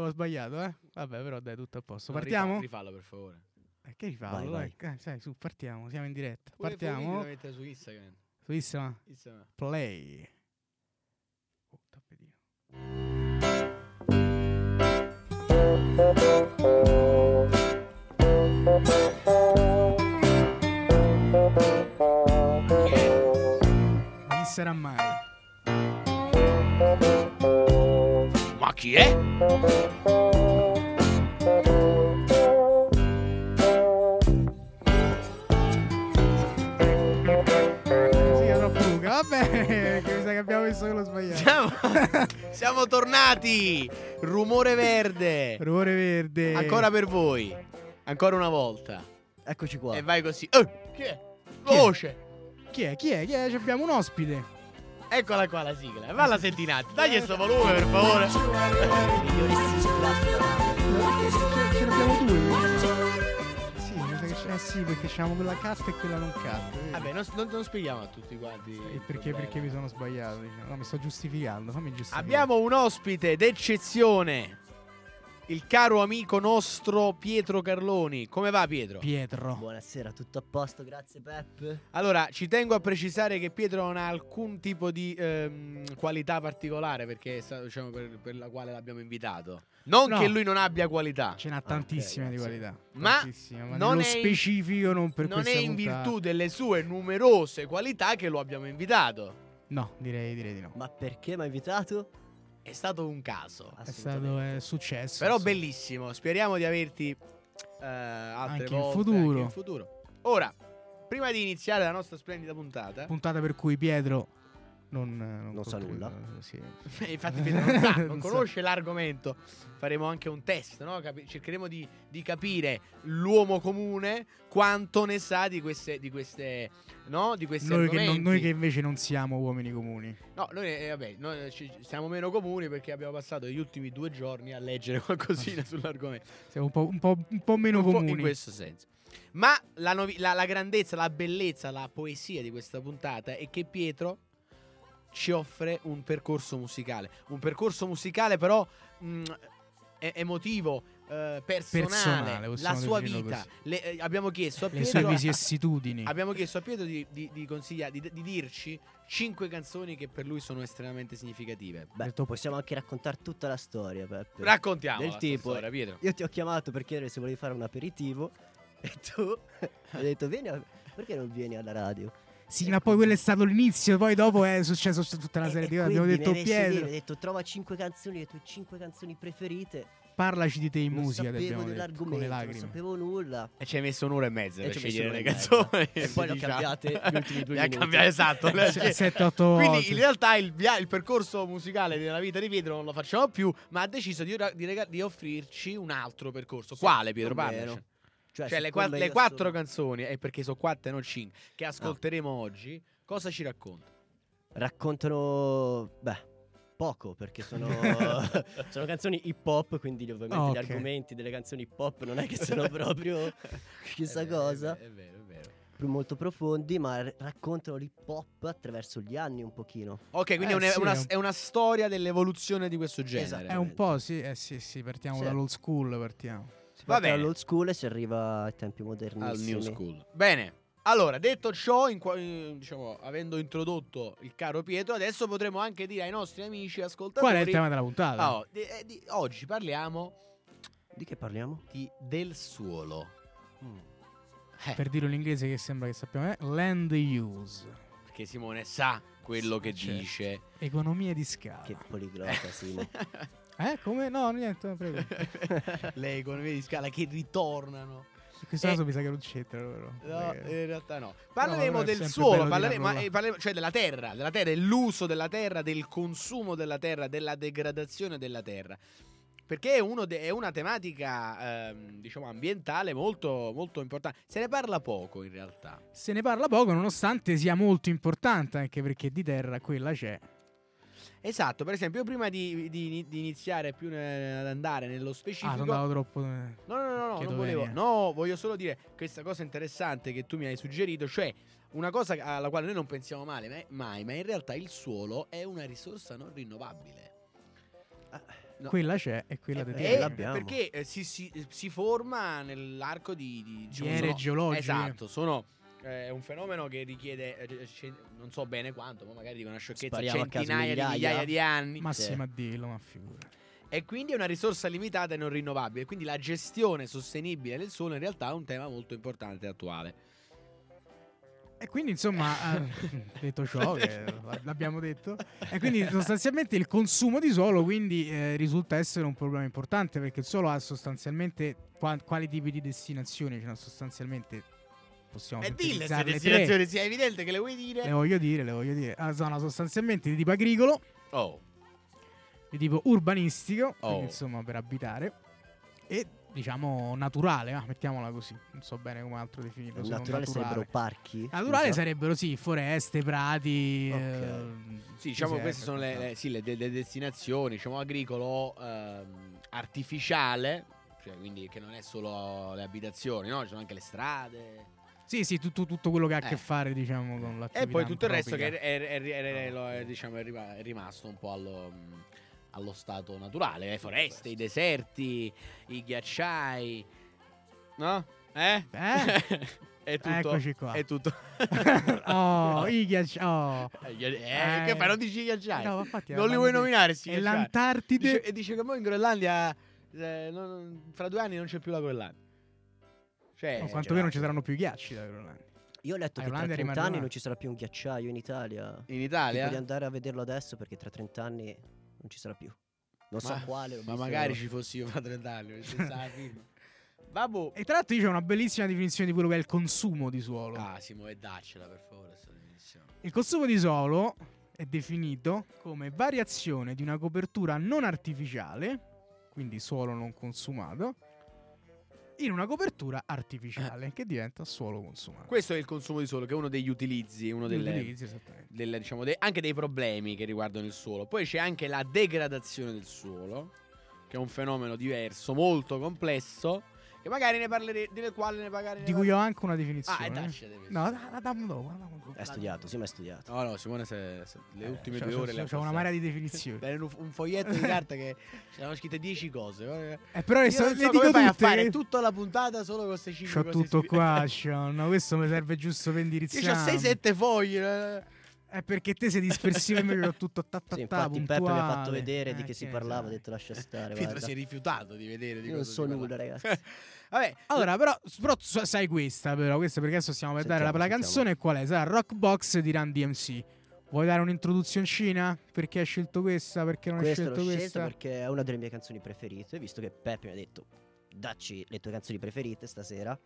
Oh, ho sbagliato, eh? Vabbè, però dai, tutto a posto. No, Partiamo? rifa- Rifallo, per favore. Eh, che rifallo? Vai, dai. Eh, sai, su, partiamo, siamo in diretta. Pure Partiamo. Su Instagram. Su Instagram. Instagram. Play. Oh, tappetino. Chi sarà mai? Ma chi è? Sì, è troppo lunga. Vabbè, che mi sa che abbiamo visto quello sbagliato. Siamo, siamo tornati. Rumore verde. Rumore verde. Ancora per voi. Ancora una volta. Eccoci qua. E vai così. Oh, chi è? Voce. Chi è? Chi è? Chi è? Ci abbiamo un ospite. Eccola qua la sigla. Valla senti un attimo. Dagli sto volume, per favore. Ce ne abbiamo due. Sì, mi sa che c'è. Eh sì, perché c'avevamo quella cut e quella non cut. Vabbè, non, non- non spieghiamo a tutti quanti. E il perché, problema. perché mi sono sbagliato? diciamo. No, mi sto giustificando. Fammi giustificare. Abbiamo un ospite d'eccezione. Il caro amico nostro Pietro Carloni. Come va Pietro? Pietro. Buonasera, tutto a posto, grazie Pep. Allora, ci tengo a precisare che Pietro non ha alcun tipo di ehm, qualità particolare perché è stato, diciamo, per, per la quale l'abbiamo invitato. Non No. che lui non abbia qualità, Ce n'ha tantissime di grazie. qualità. Ma Tantissime, ma non specifico non per non è in puntata. virtù delle sue numerose qualità che lo abbiamo invitato. No, direi, direi di no. Ma perché mi hai invitato? È stato un caso. È stato è successo. Però insomma. bellissimo. Speriamo di averti eh, altre Anche in volte, futuro. anche in futuro. Ora, prima di iniziare la nostra splendida puntata, Puntata per cui Pietro non, non, Non sa nulla. Sì. infatti Pietro non, sa, non conosce l'argomento, faremo anche un test, no? Capi- cercheremo di, di capire l'uomo comune quanto ne sa di queste, di queste, no? Di questi Noi che, non- noi che invece non siamo uomini comuni. No, noi, eh, vabbè, noi ci- siamo meno comuni perché abbiamo passato gli ultimi due giorni a leggere qualcosina sull'argomento. Siamo un po', un po', un po' meno Un po' comuni. in questo senso. Ma la, novi- la- la grandezza, la bellezza, la poesia di questa puntata è che Pietro ci offre un percorso musicale. Un percorso musicale però mh, e- emotivo, eh, personale, Personale, la sua vita. Le- eh, abbiamo chiesto a Le sue Pietro... vicissitudini. Abbiamo chiesto a Pietro di, di, di consiglia- di- di dirci cinque canzoni che per lui sono estremamente significative. Beh, possiamo anche raccontare tutta la storia, Pep. Raccontiamo Del tipo- storia, Pietro. Io ti ho chiamato per chiedere se volevi fare un aperitivo e tu hai detto vieni a- perché non vieni alla radio? Sì, ma poi quello è stato l'inizio, poi dopo è successo tutta una E- serie e di cose. Abbiamo detto Pietro, hai detto trova cinque canzoni, le tue cinque canzoni preferite. parlaci di te in non musica, sapevo abbiamo detto, con le dell'argomento, non sapevo nulla. E ci hai messo un'ora e mezza E per ci ho messo scegliere le e canzoni. E poi le ho cambiate gli ultimi due Le ha minuti. cambiate, esatto. le- Se- sette, otto Quindi volte. in realtà il, via- il percorso musicale della vita di Pietro non lo facciamo più, ma ha deciso di, ora- di di offrirci un altro percorso. Sì, Quale Pietro? Parlaci. Cioè, Cioè le, siccome qua- le quattro sono- canzoni, e perché sono quattro e non cinque, che ascolteremo oggi, cosa ci racconta? raccontano, beh, poco perché sono, sono canzoni hip hop, quindi ovviamente Ah, gli ok. argomenti delle canzoni hip hop non è che sono proprio chissà È vero, cosa, È vero, è vero. molto profondi, ma r- raccontano l'hip hop attraverso gli anni un pochino. Ok, quindi Eh, è, una, sì, una- è un- è una storia dell'evoluzione di questo genere. Esatto. È un po', sì, eh, sì, sì, partiamo Sì. dall'old school, partiamo. Si Va bene. dall'old school e si arriva ai tempi al modernissimi. new school. Bene. Allora, detto ciò, in qua- in- diciamo, avendo introdotto il caro Pietro, adesso potremo anche dire ai nostri amici ascoltatori. Qual è il tema della puntata? Oh, di- eh, di- oggi parliamo Di che parliamo? di, del suolo. Eh, Per dirlo in inglese che sembra che sappiamo, è land use. perché Simone sa quello che Certo. dice. Economia di scala. Che poliglota, Simo. Eh, come? No, niente, prego. Le economie di scala che ritornano. In questo Eh, caso mi sa che non c'entrano però. No, in realtà no. Parleremo è del suolo, parleremo, ma, eh, parleremo- cioè della terra, della terra, dell'uso della terra, del consumo della terra, della degradazione della terra. Perché è, uno de- è una tematica, ehm, diciamo, ambientale molto, molto importante. Se ne parla poco in realtà. Se ne parla poco, nonostante sia molto importante, anche perché di terra quella c'è. Esatto, per esempio, io prima di, di- di iniziare più ne- ad andare nello specifico... Ah, sono andato troppo. eh. No, no, no, no, non volevo. venia. No, voglio solo dire questa cosa interessante che tu mi hai suggerito, cioè una cosa alla quale noi non pensiamo male, ma- mai, ma in realtà il suolo è una risorsa non rinnovabile. No. Quella c'è e quella Eh, te Eh, eh, l'abbiamo. perché eh, si, si- si forma nell'arco di, di, ere sono- geologiche. Esatto, sono è un fenomeno che richiede eh, non so bene quanto, ma magari dico una sciocchezza, Spariamo centinaia di migliaia? di anni. Massima dillo, ma figura. E quindi è una risorsa limitata e non rinnovabile. Quindi la gestione sostenibile del suolo in realtà è un tema molto importante e attuale. E quindi insomma, eh, detto ciò, che l'abbiamo detto, e quindi sostanzialmente il consumo di suolo quindi eh, risulta essere un problema importante perché il suolo ha sostanzialmente qua- quali tipi di destinazioni, cioè sostanzialmente possiamo E dille se sintetizzarle destinazioni, sia evidente che le vuoi dire. Le voglio dire, le voglio dire. Ah, sono sostanzialmente di tipo agricolo, Oh, di tipo urbanistico, Oh. quindi insomma per abitare, e diciamo naturale, ah, mettiamola così, non so bene come altro definirlo. non naturale sarebbero parchi. Naturale scusa? sarebbero sì, foreste, prati. Ok. eh, sì, diciamo riserve, queste sono le, le- sì, le- le destinazioni, diciamo agricolo ehm, artificiale, cioè quindi che non è solo le abitazioni, no? Ci sono anche le strade. Sì, sì, tutto, tutto quello che ha a Eh. che fare, diciamo, con l'attività E poi tutto il resto che è, è- è- diciamo, è rima- è rimasto un po' allo, allo stato naturale, le foreste, i deserti, i ghiacciai. No? Eh? Eh? è tutto. Eccoci qua. È tutto. oh, i ghiacci- oh. Eh, eh, Eh. che fai? Non dici ghiacciai? No, infatti non li vuoi nominare, sì. E l'Antartide. Dice, e dice che poi in Groenlandia. eh, non- fra due anni non c'è più la Groenlandia. Cioè, o quantomeno non ci saranno più ghiacci da Groenlandia. Io ho letto che tra Irlanda 30 rimarrà. anni non ci sarà più un ghiacciaio in Italia. in Italia. di andare a vederlo adesso perché tra 30 anni non ci sarà più. Non so Ma- quale. ho Ma magari ci fossi io fra 30 anni. Vabbè. E tra l'altro io c'è una bellissima definizione di quello che è il consumo di suolo. Ah, Simo, e daccela per favore. Il consumo di suolo è definito come variazione di una copertura non artificiale, quindi suolo non consumato, in una copertura artificiale che diventa suolo consumato. Questo è il consumo di suolo, che è uno degli utilizzi, uno delle, Utilizzi, delle, diciamo, de- anche dei problemi che riguardano il suolo. Poi c'è anche la degradazione del suolo, che è un fenomeno diverso, molto complesso, che magari ne parleremo, del quale ne magari ne Di cui ho anche una definizione. Ah, e daccela. devi- No, da- da- dammi dopo. Hai studiato, sì, ma hai studiato. No, no, Simone, se, se le Eh, ultime c'ho- due c'ho- ore c'ho una marea di definizioni. Un, un foglietto di carta che c'erano scritte 10 cose. Eh, però le, Io so- non le so dico come fai a tutte. fare tutta la puntata solo con queste 5 C'ho cose. tutto scritte. qua, Sean. No, questo mi serve giusto per Io indirizzare. ho 6-7 fogli. Eh. È perché te sei dispersivo e invece ho tutto ta, ta, Sì, infatti Peppe mi ha fatto vedere di Eh, che si ne parlava, ho sai. detto lascia stare. Pietro guarda. si è rifiutato di vedere di Io non cosa so si nulla, ragazzi. Vabbè, Allora, però, però tu sai questa, però, questa perché adesso stiamo per dare la, Sentiamo, la canzone. Qual è? Sarà Rock Box di Run DMC. Vuoi dare un'introduzioncina? Perché hai scelto questa? Perché non hai Questa l'ho scelto scelta questa? perché è una delle mie canzoni preferite, visto che Peppe mi ha detto dacci le tue canzoni preferite stasera.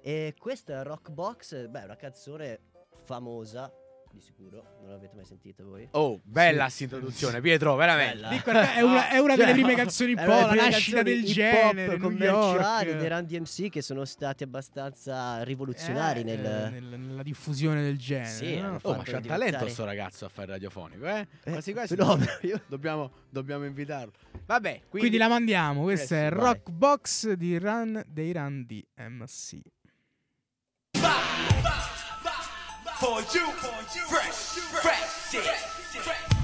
E questa è Rock Box, beh, è una canzone famosa, di sicuro, non l'avete mai sentita voi? Oh, bella Sì, introduzione, Pietro, veramente. Bella. Dico, è una, è una Cioè, delle prime canzoni è un po', una la nascita del genere, commerciali dei Run DMC che sono stati abbastanza rivoluzionari Eh, nel... eh, nel- nella diffusione del genere. Sì, no? Oh, ma c'ha diventare- talento sto ragazzo a fare radiofonico, eh? Eh, Quasi quasi fenomeno, io- dobbiamo, dobbiamo invitarlo. Vabbè, quindi, Quindi, la mandiamo. Questa Eh sì, è vai. Rock Box di Run dei Run DMC. For you, fresh, fresh shit.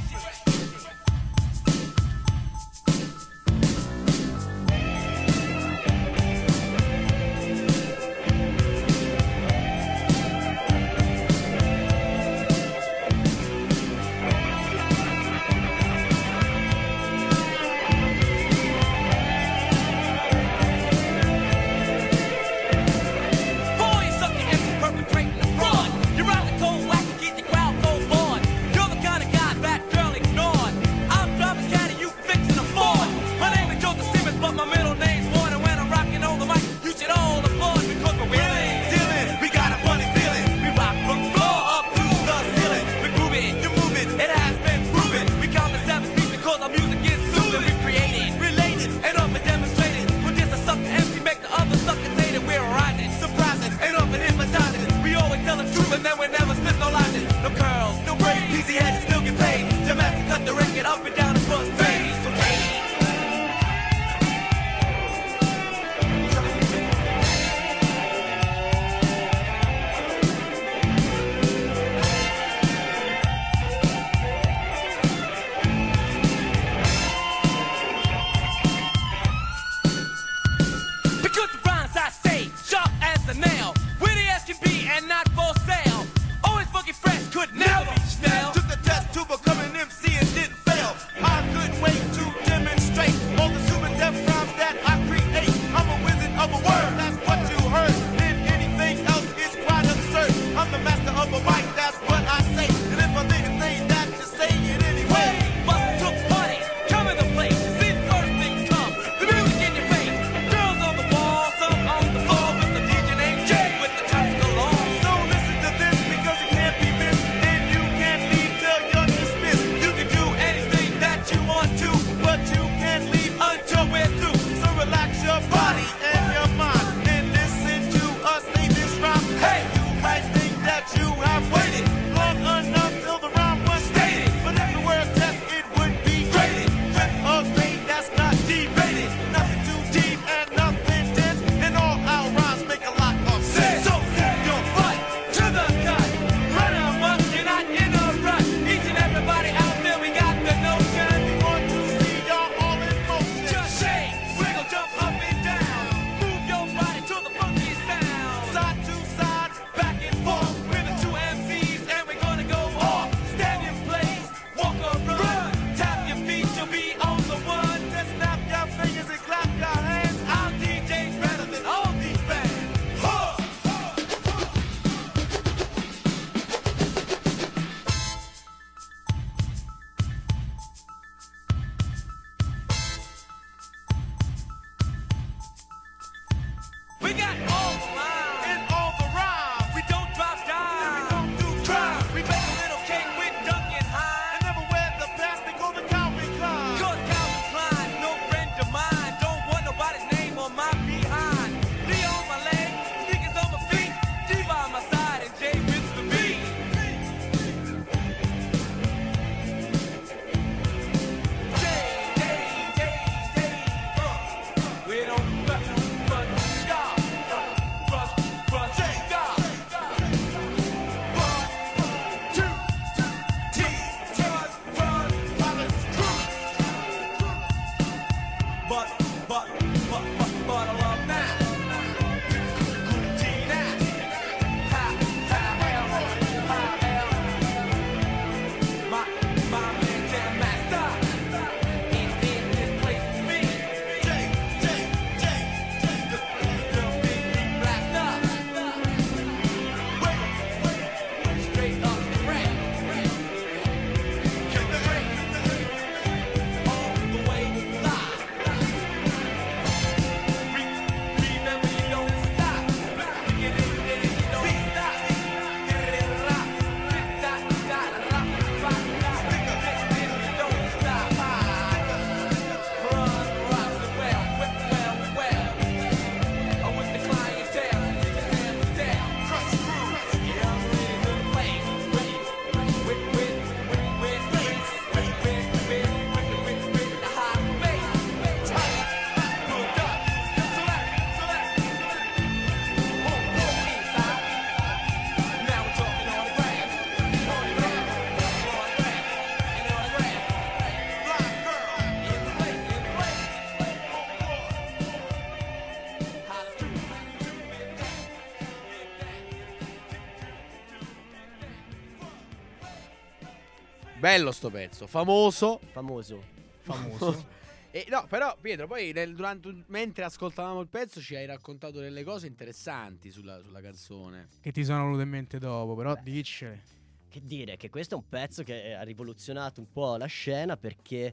Bello sto pezzo, famoso. Famoso. Famoso. E no, però Pietro, poi nel- durante, mentre ascoltavamo il pezzo ci hai raccontato delle cose interessanti sulla, sulla canzone. che ti sono venute in mente dopo, però diccele. Che dire, che questo è un pezzo che ha rivoluzionato un po' la scena perché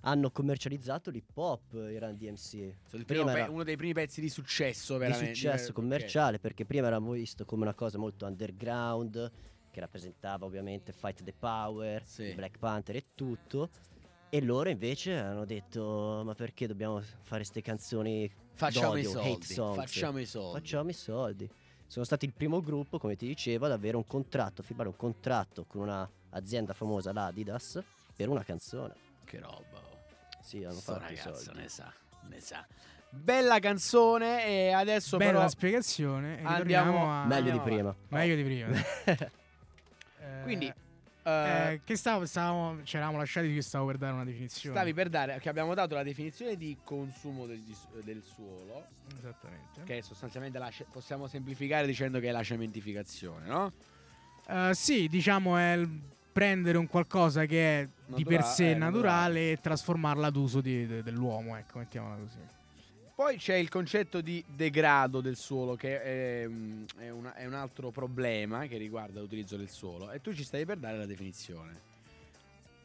hanno commercializzato l'hip hop i Run DMC. Il Prima era uno dei primi pezzi di successo, di veramente. successo Ok. commerciale perché prima eravamo visto come una cosa molto underground che rappresentava ovviamente Fight the Power, Sì. Black Panther e tutto. E loro invece hanno detto ma perché dobbiamo fare queste canzoni Facciamo i soldi. songs? Facciamo i soldi. Facciamo i soldi. Sono stati il primo gruppo, come ti dicevo, ad avere un contratto, a firmare un contratto con un'azienda famosa, l'Adidas, per una canzone. Che roba. oh. Sì, hanno Sto fatto i ragazzo soldi. ne sa, ne sa. Bella canzone e adesso Bella però la spiegazione. e Andiamo- a- Meglio di prima. Meglio di prima. Eh, Quindi eh, eh, che stavo, stavamo, ci eravamo lasciati che stavo per dare una definizione. stavi per dare che abbiamo dato la definizione di consumo del, del suolo Esattamente. che è sostanzialmente la possiamo semplificare dicendo che è la cementificazione, no? Eh, sì, diciamo è il prendere un qualcosa che è di per Natura- sé eh, naturale, naturale. e trasformarla ad uso di- de- dell'uomo, ecco, mettiamola così. Poi c'è il concetto di degrado del suolo, che è, mm, è una- è un altro problema che riguarda l'utilizzo del suolo. E tu ci stai per dare la definizione.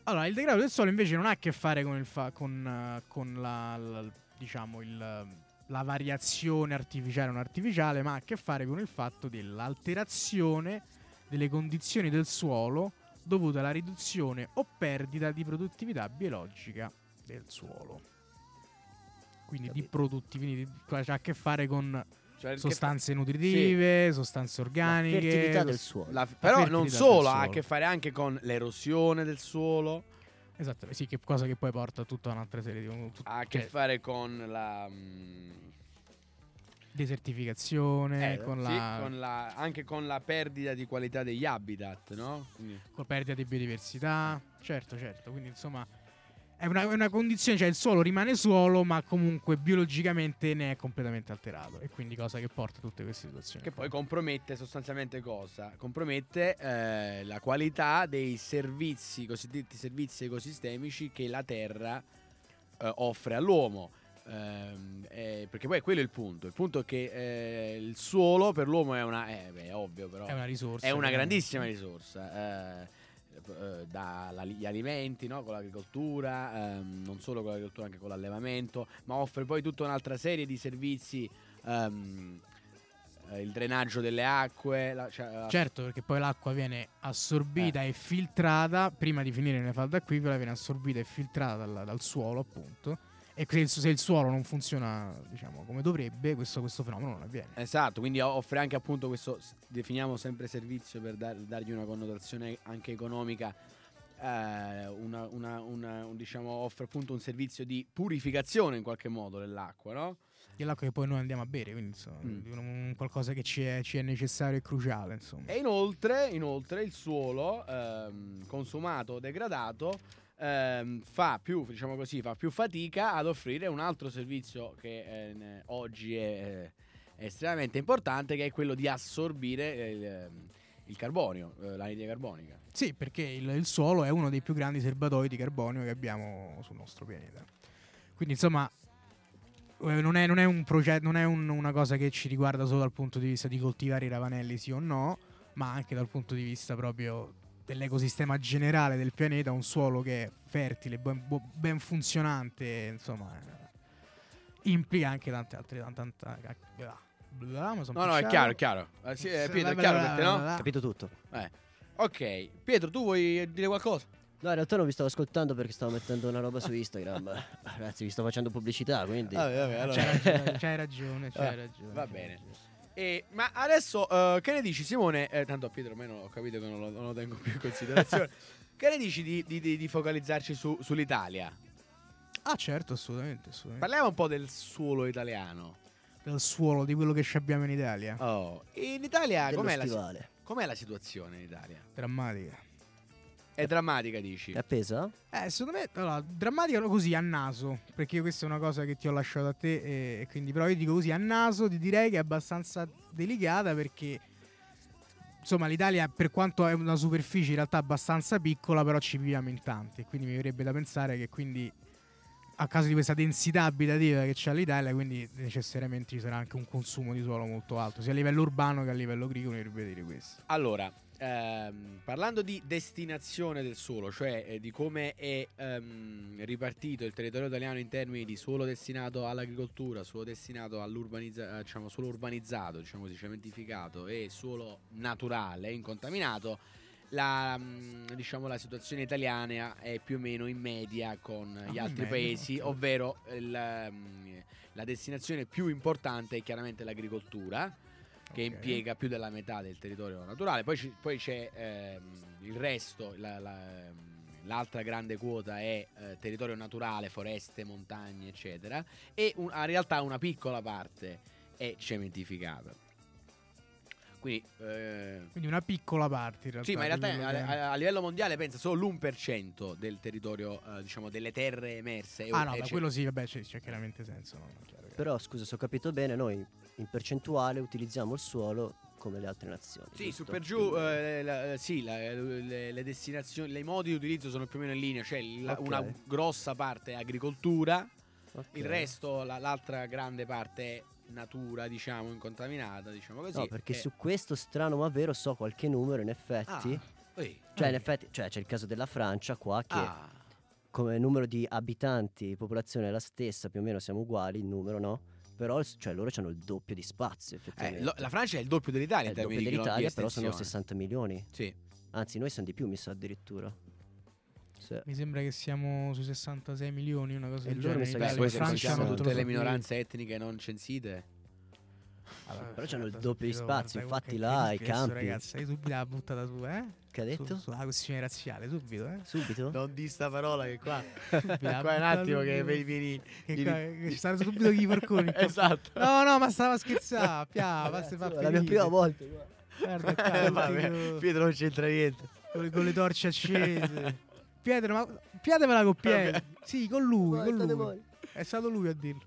Allora, il degrado del suolo invece non ha a che fare con, fa- con, con la, la- diciamo, il, la variazione artificiale o non artificiale, ma ha a che fare con il fatto dell'alterazione delle condizioni del suolo dovuta alla riduzione o perdita di produttività biologica del suolo. Quindi di Capito. produttività, quindi di- ha a che fare con Cioè, che- sostanze nutritive, sostanze organiche. La fertilità del suolo. la- però non fertilità solo, ha a che fare anche con l'erosione del suolo, Esatto, sì, che cosa che poi porta a tutta un'altra serie di tut- ha a che cioè, fare con la... mm, desertificazione, eh, con, sì, la, con la- anche con la perdita di qualità degli habitat, no? Quindi- con perdita di biodiversità. Certo, certo. Quindi, insomma, è una, è una condizione, cioè il suolo rimane suolo, ma comunque biologicamente ne è completamente alterato. E quindi cosa che porta a tutte queste situazioni. Che poi compromette sostanzialmente cosa? Compromette eh, la qualità dei servizi, cosiddetti servizi ecosistemici che la Terra eh, offre all'uomo. Ehm, eh, perché poi quello è il punto. Il punto è che eh, il suolo per l'uomo è una. Eh, beh, è ovvio, però. è una risorsa. È una grandissima risorsa. Eh, eh, dagli alimenti, no? con l'agricoltura, ehm, non solo con l'agricoltura, anche con l'allevamento, ma offre poi tutta un'altra serie di servizi. ehm, eh, il drenaggio delle acque, la- cioè, la- Certo, perché poi l'acqua viene assorbita e filtrata prima di finire nelle falde acquifere, viene assorbita e filtrata dal, dal suolo, appunto. E se il, se il suolo non funziona, diciamo, come dovrebbe, questo, questo fenomeno non avviene. Esatto, quindi offre anche appunto questo, definiamo sempre servizio per dar- dargli una connotazione anche economica, eh, una- una- una- un- diciamo, offre appunto un servizio di purificazione in qualche modo dell'acqua, no? Dell'acqua che poi noi andiamo a bere, quindi insomma, Mm. qualcosa che ci è, ci è necessario e cruciale, insomma. E inoltre, inoltre il suolo ehm, consumato, degradato, ehm, fa più, diciamo così, fa più fatica ad offrire un altro servizio che eh, oggi è, è estremamente importante, che è quello di assorbire eh, il, ehm, il carbonio, eh, l'anidride carbonica. Sì, perché il, il suolo è uno dei più grandi serbatoi di carbonio che abbiamo sul nostro pianeta. Quindi, insomma, eh, non è, non è un progetto, non è un- una cosa che ci riguarda solo dal punto di vista di coltivare i ravanelli, sì o no, ma anche dal punto di vista proprio dell'ecosistema generale del pianeta, un suolo che è fertile, ben, ben funzionante, insomma, eh, implica anche tante altre tante, tante, bla, bla, son No, no, è chiaro, è chiaro. Eh, sì, eh, Pietro, è chiaro per te, no? Capito tutto. Ok, Pietro, tu vuoi dire qualcosa? No, in realtà non vi stavo ascoltando perché stavo mettendo una roba su Instagram. Ragazzi, vi sto facendo pubblicità, quindi... Vabbè, vabbè, allora. C'hai ragione, c'hai ragione, c'hai Ah, ragione. va c'hai bene. ragione. E- ma adesso, eh, che ne dici, Simone? Eh, tanto a Pietro almeno ho capito che non lo, non lo tengo più in considerazione. che ne dici di, di- di- di focalizzarci su- sull'Italia? Ah, certo, assolutamente, assolutamente. Parliamo un po' del suolo italiano. Del suolo, di quello che ci abbiamo in Italia. Oh, in Italia com'è la, com'è la situazione in Italia? Drammatica. È drammatica, dici? È appesa? Eh, secondo me, allora, drammatica così a naso, perché questa è una cosa che ti ho lasciato a te e, quindi però io dico così a naso, ti direi che è abbastanza delicata perché insomma l'Italia per quanto è una superficie in realtà abbastanza piccola, però ci viviamo in tanti. Quindi mi verrebbe da pensare che quindi a causa di questa densità abitativa che c'è l'Italia, quindi necessariamente ci sarà anche un consumo di suolo molto alto, sia a livello urbano che a livello agricolo, mi verrebbe dire questo. Allora, ehm, parlando di destinazione del suolo, cioè eh, di come è ehm, ripartito il territorio italiano in termini di suolo destinato all'agricoltura, suolo destinato all'urbanizzato, diciamo suolo urbanizzato, diciamo così, cementificato e suolo naturale, incontaminato, la, mm, diciamo, la situazione italiana è più o meno in media con gli Ah, in altri paesi, ovvero il, mm, la destinazione più importante è chiaramente l'agricoltura che Ok. impiega più della metà del territorio naturale. Poi, ci- poi c'è ehm, il resto, la- la- ehm, l'altra grande quota è eh, territorio naturale, foreste, montagne, eccetera. E un- in realtà una piccola parte è cementificata. Quindi, eh, Quindi una piccola parte in realtà. sì, ma in realtà a, a- livello mondiale pensa solo l'1% del territorio, eh, diciamo, delle terre emerse. Ah no, da quello sì, vabbè, c'è, c'è chiaramente senso. no? Chiaro Però scusa, se ho capito bene, noi in percentuale utilizziamo il suolo come le altre nazioni. Sì, giusto? su per giù, eh, la- la- sì, la- le, le destinazioni, i modi di utilizzo sono più o meno in linea, cioè la- Ok. una grossa parte è agricoltura, Ok. il resto, la- l'altra grande parte è natura, diciamo, incontaminata, diciamo così. No, perché e- su questo strano ma vero so qualche numero in effetti. Ah, ehi, Cioè, Ah. in effetti, cioè, c'è il caso della Francia qua che ah, come numero di abitanti, popolazione è la stessa, più o meno siamo uguali, il numero no. Però cioè, loro hanno il doppio di spazio, eh, lo- la Francia è il doppio dell'Italia È il doppio dell'Italia, però sono estensione. 60 milioni. Sì. Anzi, noi siamo di più, mi sa addirittura. Sì. Mi sembra che siamo sui 66 milioni, una cosa E del genere. in Italia, in Francia hanno tutte le minoranze etniche non censite. Allora, Però c'hanno il aspetta, doppio di spazio, infatti là, i campi. Ragazzi, hai subito la buttata su, eh? Che ha detto? Su- sulla questione razziale, subito, eh? Subito? Non di sta parola che qua. Qua è un attimo che vieni, vieni, Che, vieni- ci stanno subito chi porconi. esatto. No, no, ma stava scherzando. Pia, se fa la mia prima volta. Guarda qua, Eh, Pietro non c'entra niente. con, con le torce accese. Pietro, ma piatemela con Pietro. Sì, con lui, con lui. voi. È stato lui a dirlo.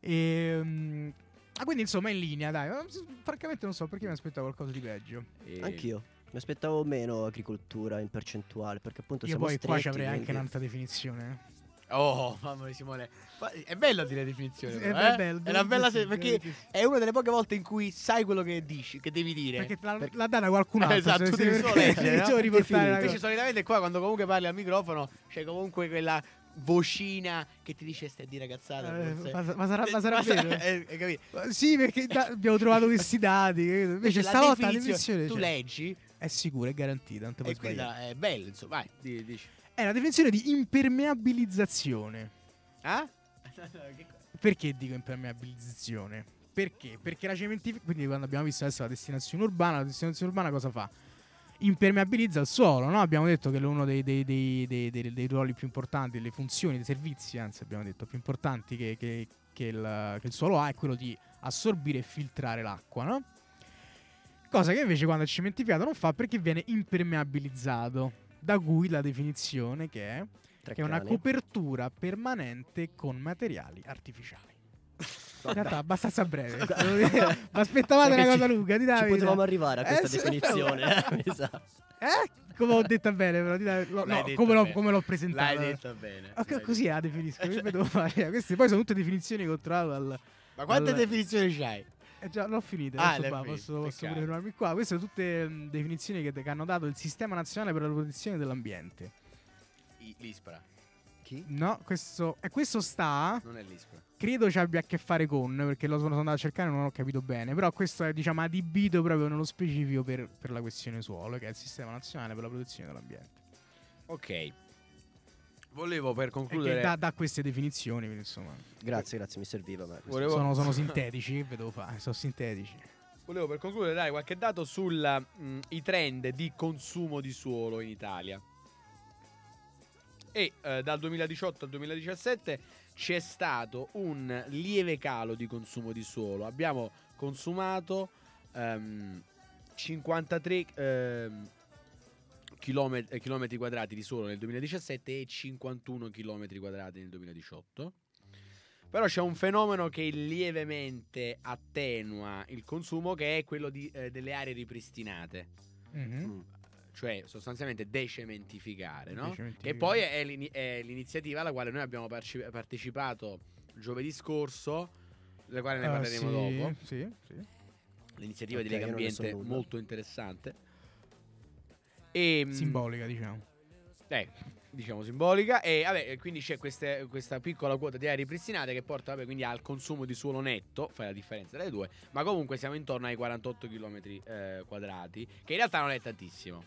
E, ah, quindi insomma è in linea, dai. Ma, Francamente non so perché mi aspettavo qualcosa di peggio. E- Anch'io. Mi aspettavo meno agricoltura in percentuale, perché appunto Io siamo poi qua ci avrei anche quindi- un'altra definizione. Eh. Oh, mamma mia Simone. Ma È bella dire definizione. Sì, però, è eh? bello, È una bella se- perché è una delle poche volte in cui sai quello che dici, che devi dire. Perché l'ha, Perché- l'ha data qualcun altro. Esatto, se- tu devi solo leggere, no? la Invece solitamente qua quando comunque parli al microfono c'è comunque quella vocina che ti dice stai di ragazzata. Eh, ma, ma sarà, ma sarà sa- vero? eh, capito? Ma Sì, perché da- abbiamo trovato questi dati. Invece la stavolta la definizione, tu c'è. leggi è sicura, è garantita. Non te puoi e sbagliare. è bello, insomma. Vai, di- dici. È la definizione di impermeabilizzazione. Ah? Perché dico impermeabilizzazione? Perché? Perché la cementificazione, quindi quando abbiamo visto adesso la destinazione urbana, la destinazione urbana cosa fa? Impermeabilizza il suolo, no? Abbiamo detto che è uno dei, dei- dei- dei- dei- dei ruoli più importanti, delle funzioni, dei servizi, anzi abbiamo detto più importanti che, che- che il, che il suolo ha è quello di assorbire e filtrare l'acqua, no? Cosa che invece quando è cementificato non fa perché viene impermeabilizzato. Da cui la definizione che è che è una copertura permanente con materiali artificiali. In realtà abbastanza breve. Ma aspettavate Sai una cosa ci- lunga, dite la Ci potevamo arrivare a questa Eh, definizione, eh, mi sa. Eh? Come ho detto bene, però la- lo- no, detto come, l'ho, come l'ho presentata. L'hai detto bene. Ok, l'hai così la definisco. Fare? Queste poi sono tutte definizioni che ho trovato dal. Ma quante Allora- definizioni c'hai? Eh già, l'ho finita. Ah, qua, posso, posso pure fermarmi qua. Queste sono tutte mh, definizioni che, che hanno dato il Sistema Nazionale per la Protezione dell'Ambiente. I- L'ISPRA. Chi? No, questo, e questo sta. Non è l'ISPRA. credo ci abbia a che fare con, perché lo sono andato a cercare e non ho capito bene, però questo è diciamo adibito proprio nello specifico per, per la questione suolo, che è il Sistema Nazionale per la Protezione dell'Ambiente. Ok. Volevo per concludere. dà, dà queste definizioni, quindi insomma, Grazie, grazie, mi serviva. Volevo- sono, sono sintetici, vedevo fare, sono sintetici. Volevo per concludere dare qualche dato sui trend di consumo di suolo in Italia. E eh, dal 2018 al 2017 c'è stato un lieve calo di consumo di suolo. Abbiamo consumato ehm, 53 ehm, chilomet- eh, chilometri quadrati di suolo nel 2017 e 51 chilometri quadrati nel 2018. Però c'è un fenomeno che lievemente attenua il consumo, che è quello di, eh, delle aree ripristinate. Mhm. Mm. Cioè, sostanzialmente decementificare, no? Decementificare. E poi è, l'ini- è l'iniziativa alla quale noi abbiamo parci- partecipato giovedì scorso, della quale ne Ah, parleremo sì, dopo. Sì, sì. L'iniziativa Ok, di Lega Ambiente molto interessante. E, mh, Simbolica, diciamo. eh, diciamo simbolica. E vabbè, quindi c'è queste- questa piccola quota di aree ripristinate che porta vabbè, quindi al consumo di suolo netto, fai la differenza tra le due, ma comunque siamo intorno ai 48 km quadrati, che in realtà non è tantissimo.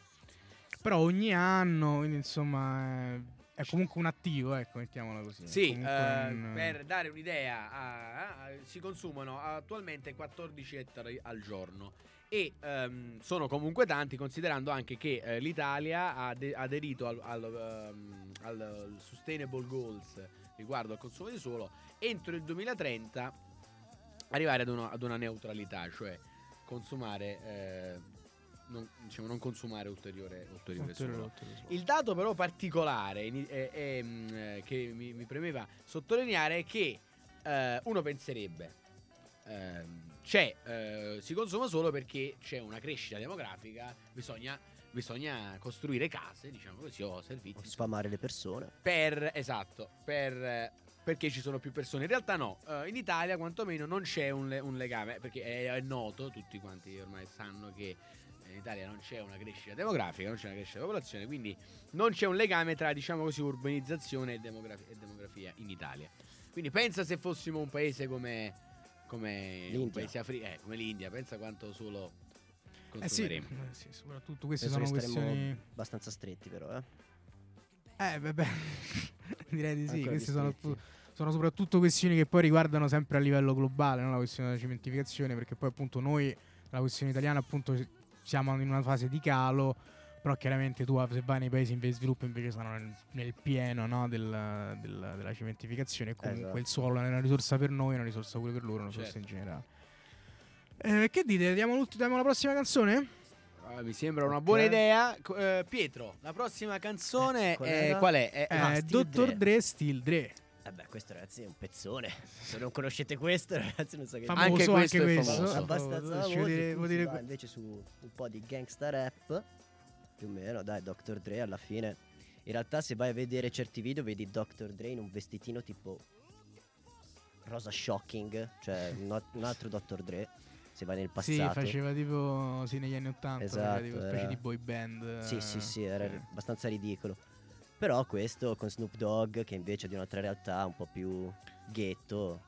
Però ogni anno, quindi insomma, è, comunque un attivo, ecco, mettiamola così. Sì, eh, un- per dare un'idea, a- a- si consumano attualmente 14 ettari al giorno e ehm, sono comunque tanti considerando anche che eh, l'Italia ha ade- aderito al, al, ehm, al Sustainable Goals riguardo al consumo di suolo entro il 2030 arrivare ad una, ad una neutralità, cioè consumare, eh, non, diciamo, non consumare ulteriore, ulteriore Ulteriore- suolo. ulteriore. Il dato però particolare ini- è- è, mm, eh, che mi, mi premeva sottolineare è che eh, uno penserebbe ehm, c'è, eh, si consuma solo perché c'è una crescita demografica, bisogna, bisogna costruire case, diciamo così, o O servizi sfamare le persone. per, esatto, per, perché ci sono più persone. In realtà no, eh, in Italia quantomeno non c'è un, le- un legame, perché è, è noto, tutti quanti ormai sanno che in Italia non c'è una crescita demografica, non c'è una crescita della popolazione, quindi non c'è un legame tra, diciamo così, urbanizzazione e, demografi- e demografia in Italia. Quindi pensa se fossimo un paese come, come un L'India. paese afri- eh, come l'India, pensa quanto solo Eh sì, consumeremo. eh sì, soprattutto queste Penso sono questioni... abbastanza stretti però, eh. Eh, beh, beh, direi di sì. Ancora Queste sono, sono soprattutto questioni che poi riguardano sempre a livello globale, no? la questione della cementificazione, perché poi appunto noi, la questione italiana, appunto siamo in una fase di calo, però chiaramente tu se vai nei paesi in via di sviluppo invece sono nel, nel pieno no? del- del- della cementificazione comunque Esatto. il suolo è una risorsa per noi, è una risorsa pure per loro, una risorsa Certo. in generale. Eh, che dite? Diamo, diamo la prossima canzone? Ah, mi sembra una buona idea. Eh, Pietro, la prossima canzone Eh, qual è- qual è? È- Ah, Dr. Dre. Dre, Still Dre. Beh, questo ragazzi è un pezzone. Se non conoscete questo, ragazzi, non so che Famoso Anche anche questo questo. è Famoso, abbastanza famoso. dire- dire- invece su un po' di gangsta rap. Più o meno, dai, Dr. Dre alla fine. In realtà, se vai a vedere certi video, vedi Dr. Dre in un vestitino tipo rosa shocking, cioè un, altro Dr. Dre. Se vai nel Sì, passato. faceva tipo sì, negli anni 80, faceva Esatto, tipo una specie era- di boy band. Sì, sì, sì, era sì. abbastanza ridicolo. Però questo con Snoop Dogg, che invece è di un'altra realtà un po' più ghetto,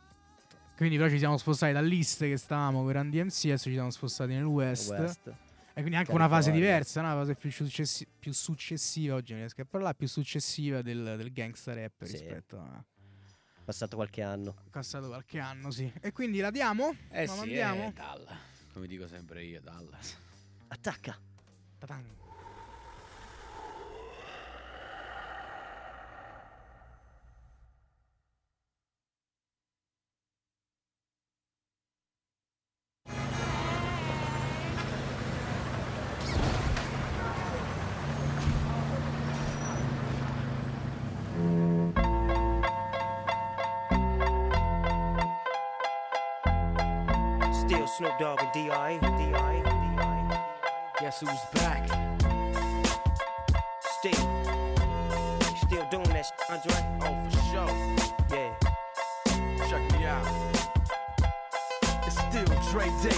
Quindi però ci siamo spostati dall'East che stavamo per Run DMC, adesso ci siamo spostati nel West. West. E quindi anche una fase diversa, no? una fase più, successi- più successiva, oggi non riesco a parlare, più successiva del, del gangsta rap Sì. rispetto a Passato qualche anno. passato qualche anno, sì. E quindi la diamo? Eh la sì, mandiamo? eh, Dalla. Come dico sempre io, Dallas. Attacca! Ta-tan. Snoop Dogg and D.I. D.I. D.I. Guess who's back? Still. Still doing that, shit, Andre? Oh, for sure. Yeah. Check me out. It's still Dre Day,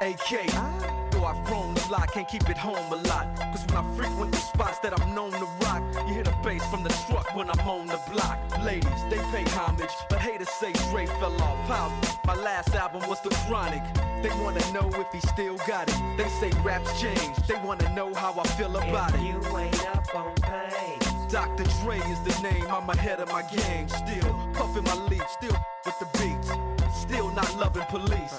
AK. Though I've grown a lot, can't keep it home a lot. Cause when I frequent the spots that I'm known to rock, you hear the bass from the truck when I'm on the block. Ladies, they pay homage, but haters say Dre fell off. How? My last album was The Chronic. They wanna know if he still got it. They say raps change, they wanna know how I feel about If it. you ain't up on pace. Dr. Dre is the name, I'm ahead of my game. Still puffin' my leaf, still with the beats. Still not loving police.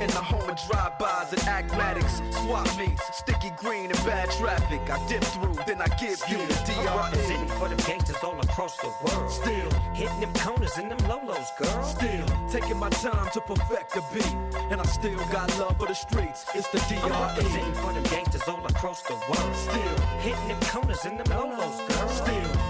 In the home of drive-bys and acmatics. Swap meets, sticky green and bad traffic. I dip through, then I give you the I'm DRE. for them gangsters all across the world. Still, Hitting them corners and them lolos, girl. still taking my time to perfect the beat. And I still got love for the streets. It's the I'm DRE. for them gangsters all across the world. Still, Hitting them corners and them lolos, girl. Still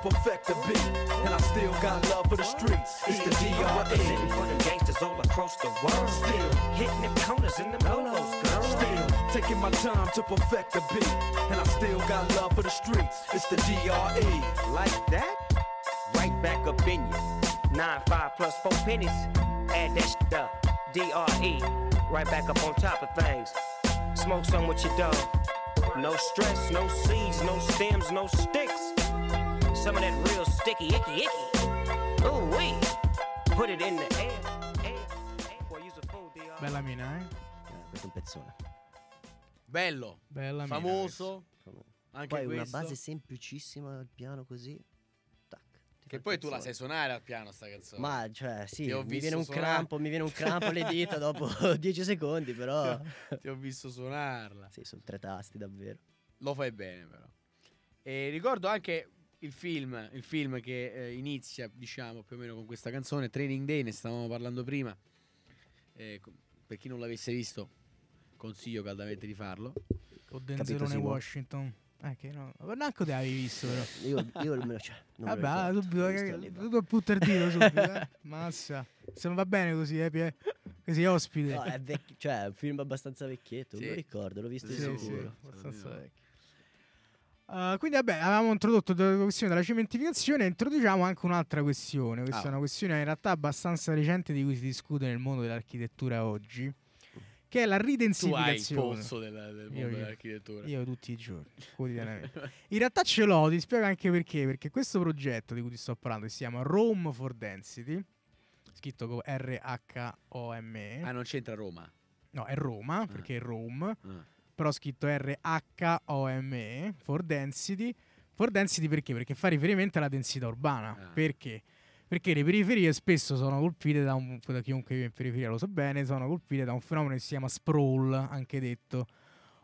perfect the beat, and I still got love for the streets. It's the DRE. for them gangsters all across the world. Still, Hitting them corners and them lolos, girl. still taking my time to perfect the beat, and I still got love for the streets. It's the DRE. Like that? Right back up in you. Nine, five plus four pennies. Add that shit up. DRE. Right back up on top of things. Smoke some with your dog. No stress, no seeds, no stems, no sticks. Some of that real sticky, icky, icky. Ooh, wee. Put it in the air. air, air. Boy, use a fool. Bella mina, eh? Eh, questo è un pezzone. Bello, Bella mina. famoso. Anche Poi una questo. base semplicissima al piano così. Che poi tu la sai suonare al piano sta canzone. Ma cioè, sì, mi viene un suonare. crampo, mi viene un crampo alle dita dopo 10 secondi, però Ti ho visto suonarla. sì, sono tre tasti davvero. Lo fai bene però. E ricordo anche il film, il film che eh, inizia, diciamo, più o meno con questa canzone, Training Day, ne stavamo parlando prima. Eh, per chi non l'avesse visto, consiglio caldamente di farlo. O Denzelone Simo? Washington. Eh, che no. Ma neanche te l'avevi visto, però. Io, io me lo, cioè, non me lo Vabbè, subito, subito puntare il dito subito, eh. Massa. Se non va bene così, eh, Pie? Che sei ospite. No, è vecchio, cioè è un film abbastanza vecchietto, Sì. me lo ricordo, l'ho visto sì, sicuro. sì, abbastanza vecchio. Uh, quindi vabbè, avevamo introdotto la questione della cementificazione, introduciamo anche un'altra questione. Questa Ah. è una questione in realtà abbastanza recente di cui si discute nel mondo dell'architettura oggi, che è la Tu hai il ridensificazione. polso del, del mondo io- dell'architettura. Io tutti i giorni, quotidianamente. In realtà ce l'ho, ti spiego anche perché. Perché questo progetto di cui ti sto parlando si chiama Rome for Density, scritto con R-H-O-M-E. Ah, non c'entra Roma. No, è Roma, perché è Rome, Ah. Però scritto R-H-O-M-E, for Density. For Density perché? Perché fa riferimento alla densità urbana. Ah. Perché? Perché le periferie spesso sono colpite da un, da chiunque vive in periferia lo sa bene, sono colpite da un fenomeno che si chiama sprawl, anche detto,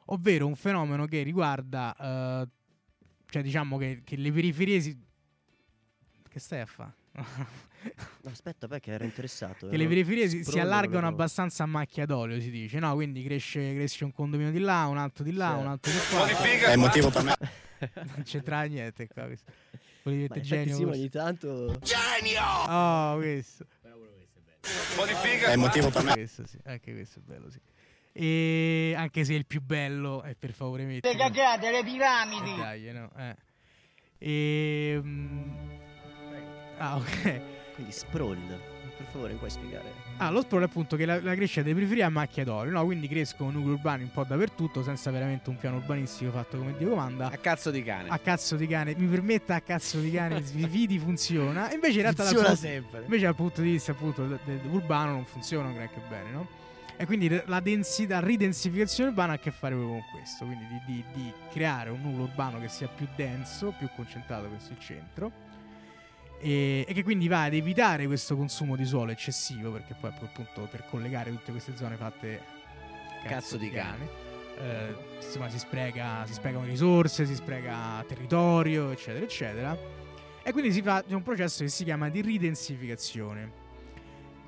ovvero un fenomeno che riguarda, eh, cioè diciamo che, che le periferie si... Che stai a fare? No, aspetta, perché ero interessato. che le periferie si, si allargano abbastanza a macchia d'olio, si dice, no? Quindi cresce, cresce un condominio di là, un altro di là, Sì. un altro di qua. È motivo per me. non c'entra niente qua. Questo. Effetti genio. sì, ogni tanto... Oh, questo. È il motivo per me. Questo sì, anche questo è bello, sì. E anche se il più bello è per favore metti. Le cagate, le piramidi. Eh, Dai, no? Eh. E, mm, Ah, ok. Quindi sprawl, per favore, mi puoi spiegare? Ah, lo sprawl è appunto che la, la crescita dei periferie a macchia d'oro, no? Quindi crescono nuclei urbani un po' dappertutto senza veramente un piano urbanistico fatto come Dio comanda. A cazzo di cane. A cazzo di cane, mi permetta a cazzo di cane, vidi funziona. Invece in realtà dal Funziona punto- sempre. Invece dal punto di vista appunto de- de- urbano non funziona granché bene, no? E quindi la densità, ridensificazione urbana ha a che fare proprio con questo, quindi di, di- di creare un nucleo urbano che sia più denso, più concentrato verso il centro e, e che quindi va ad evitare questo consumo di suolo eccessivo, perché poi appunto per collegare tutte queste zone fatte Cazzo di eh, insomma si spreca, si sprecano risorse, si spreca territorio, eccetera, eccetera. E quindi si fa un processo che si chiama di ridensificazione.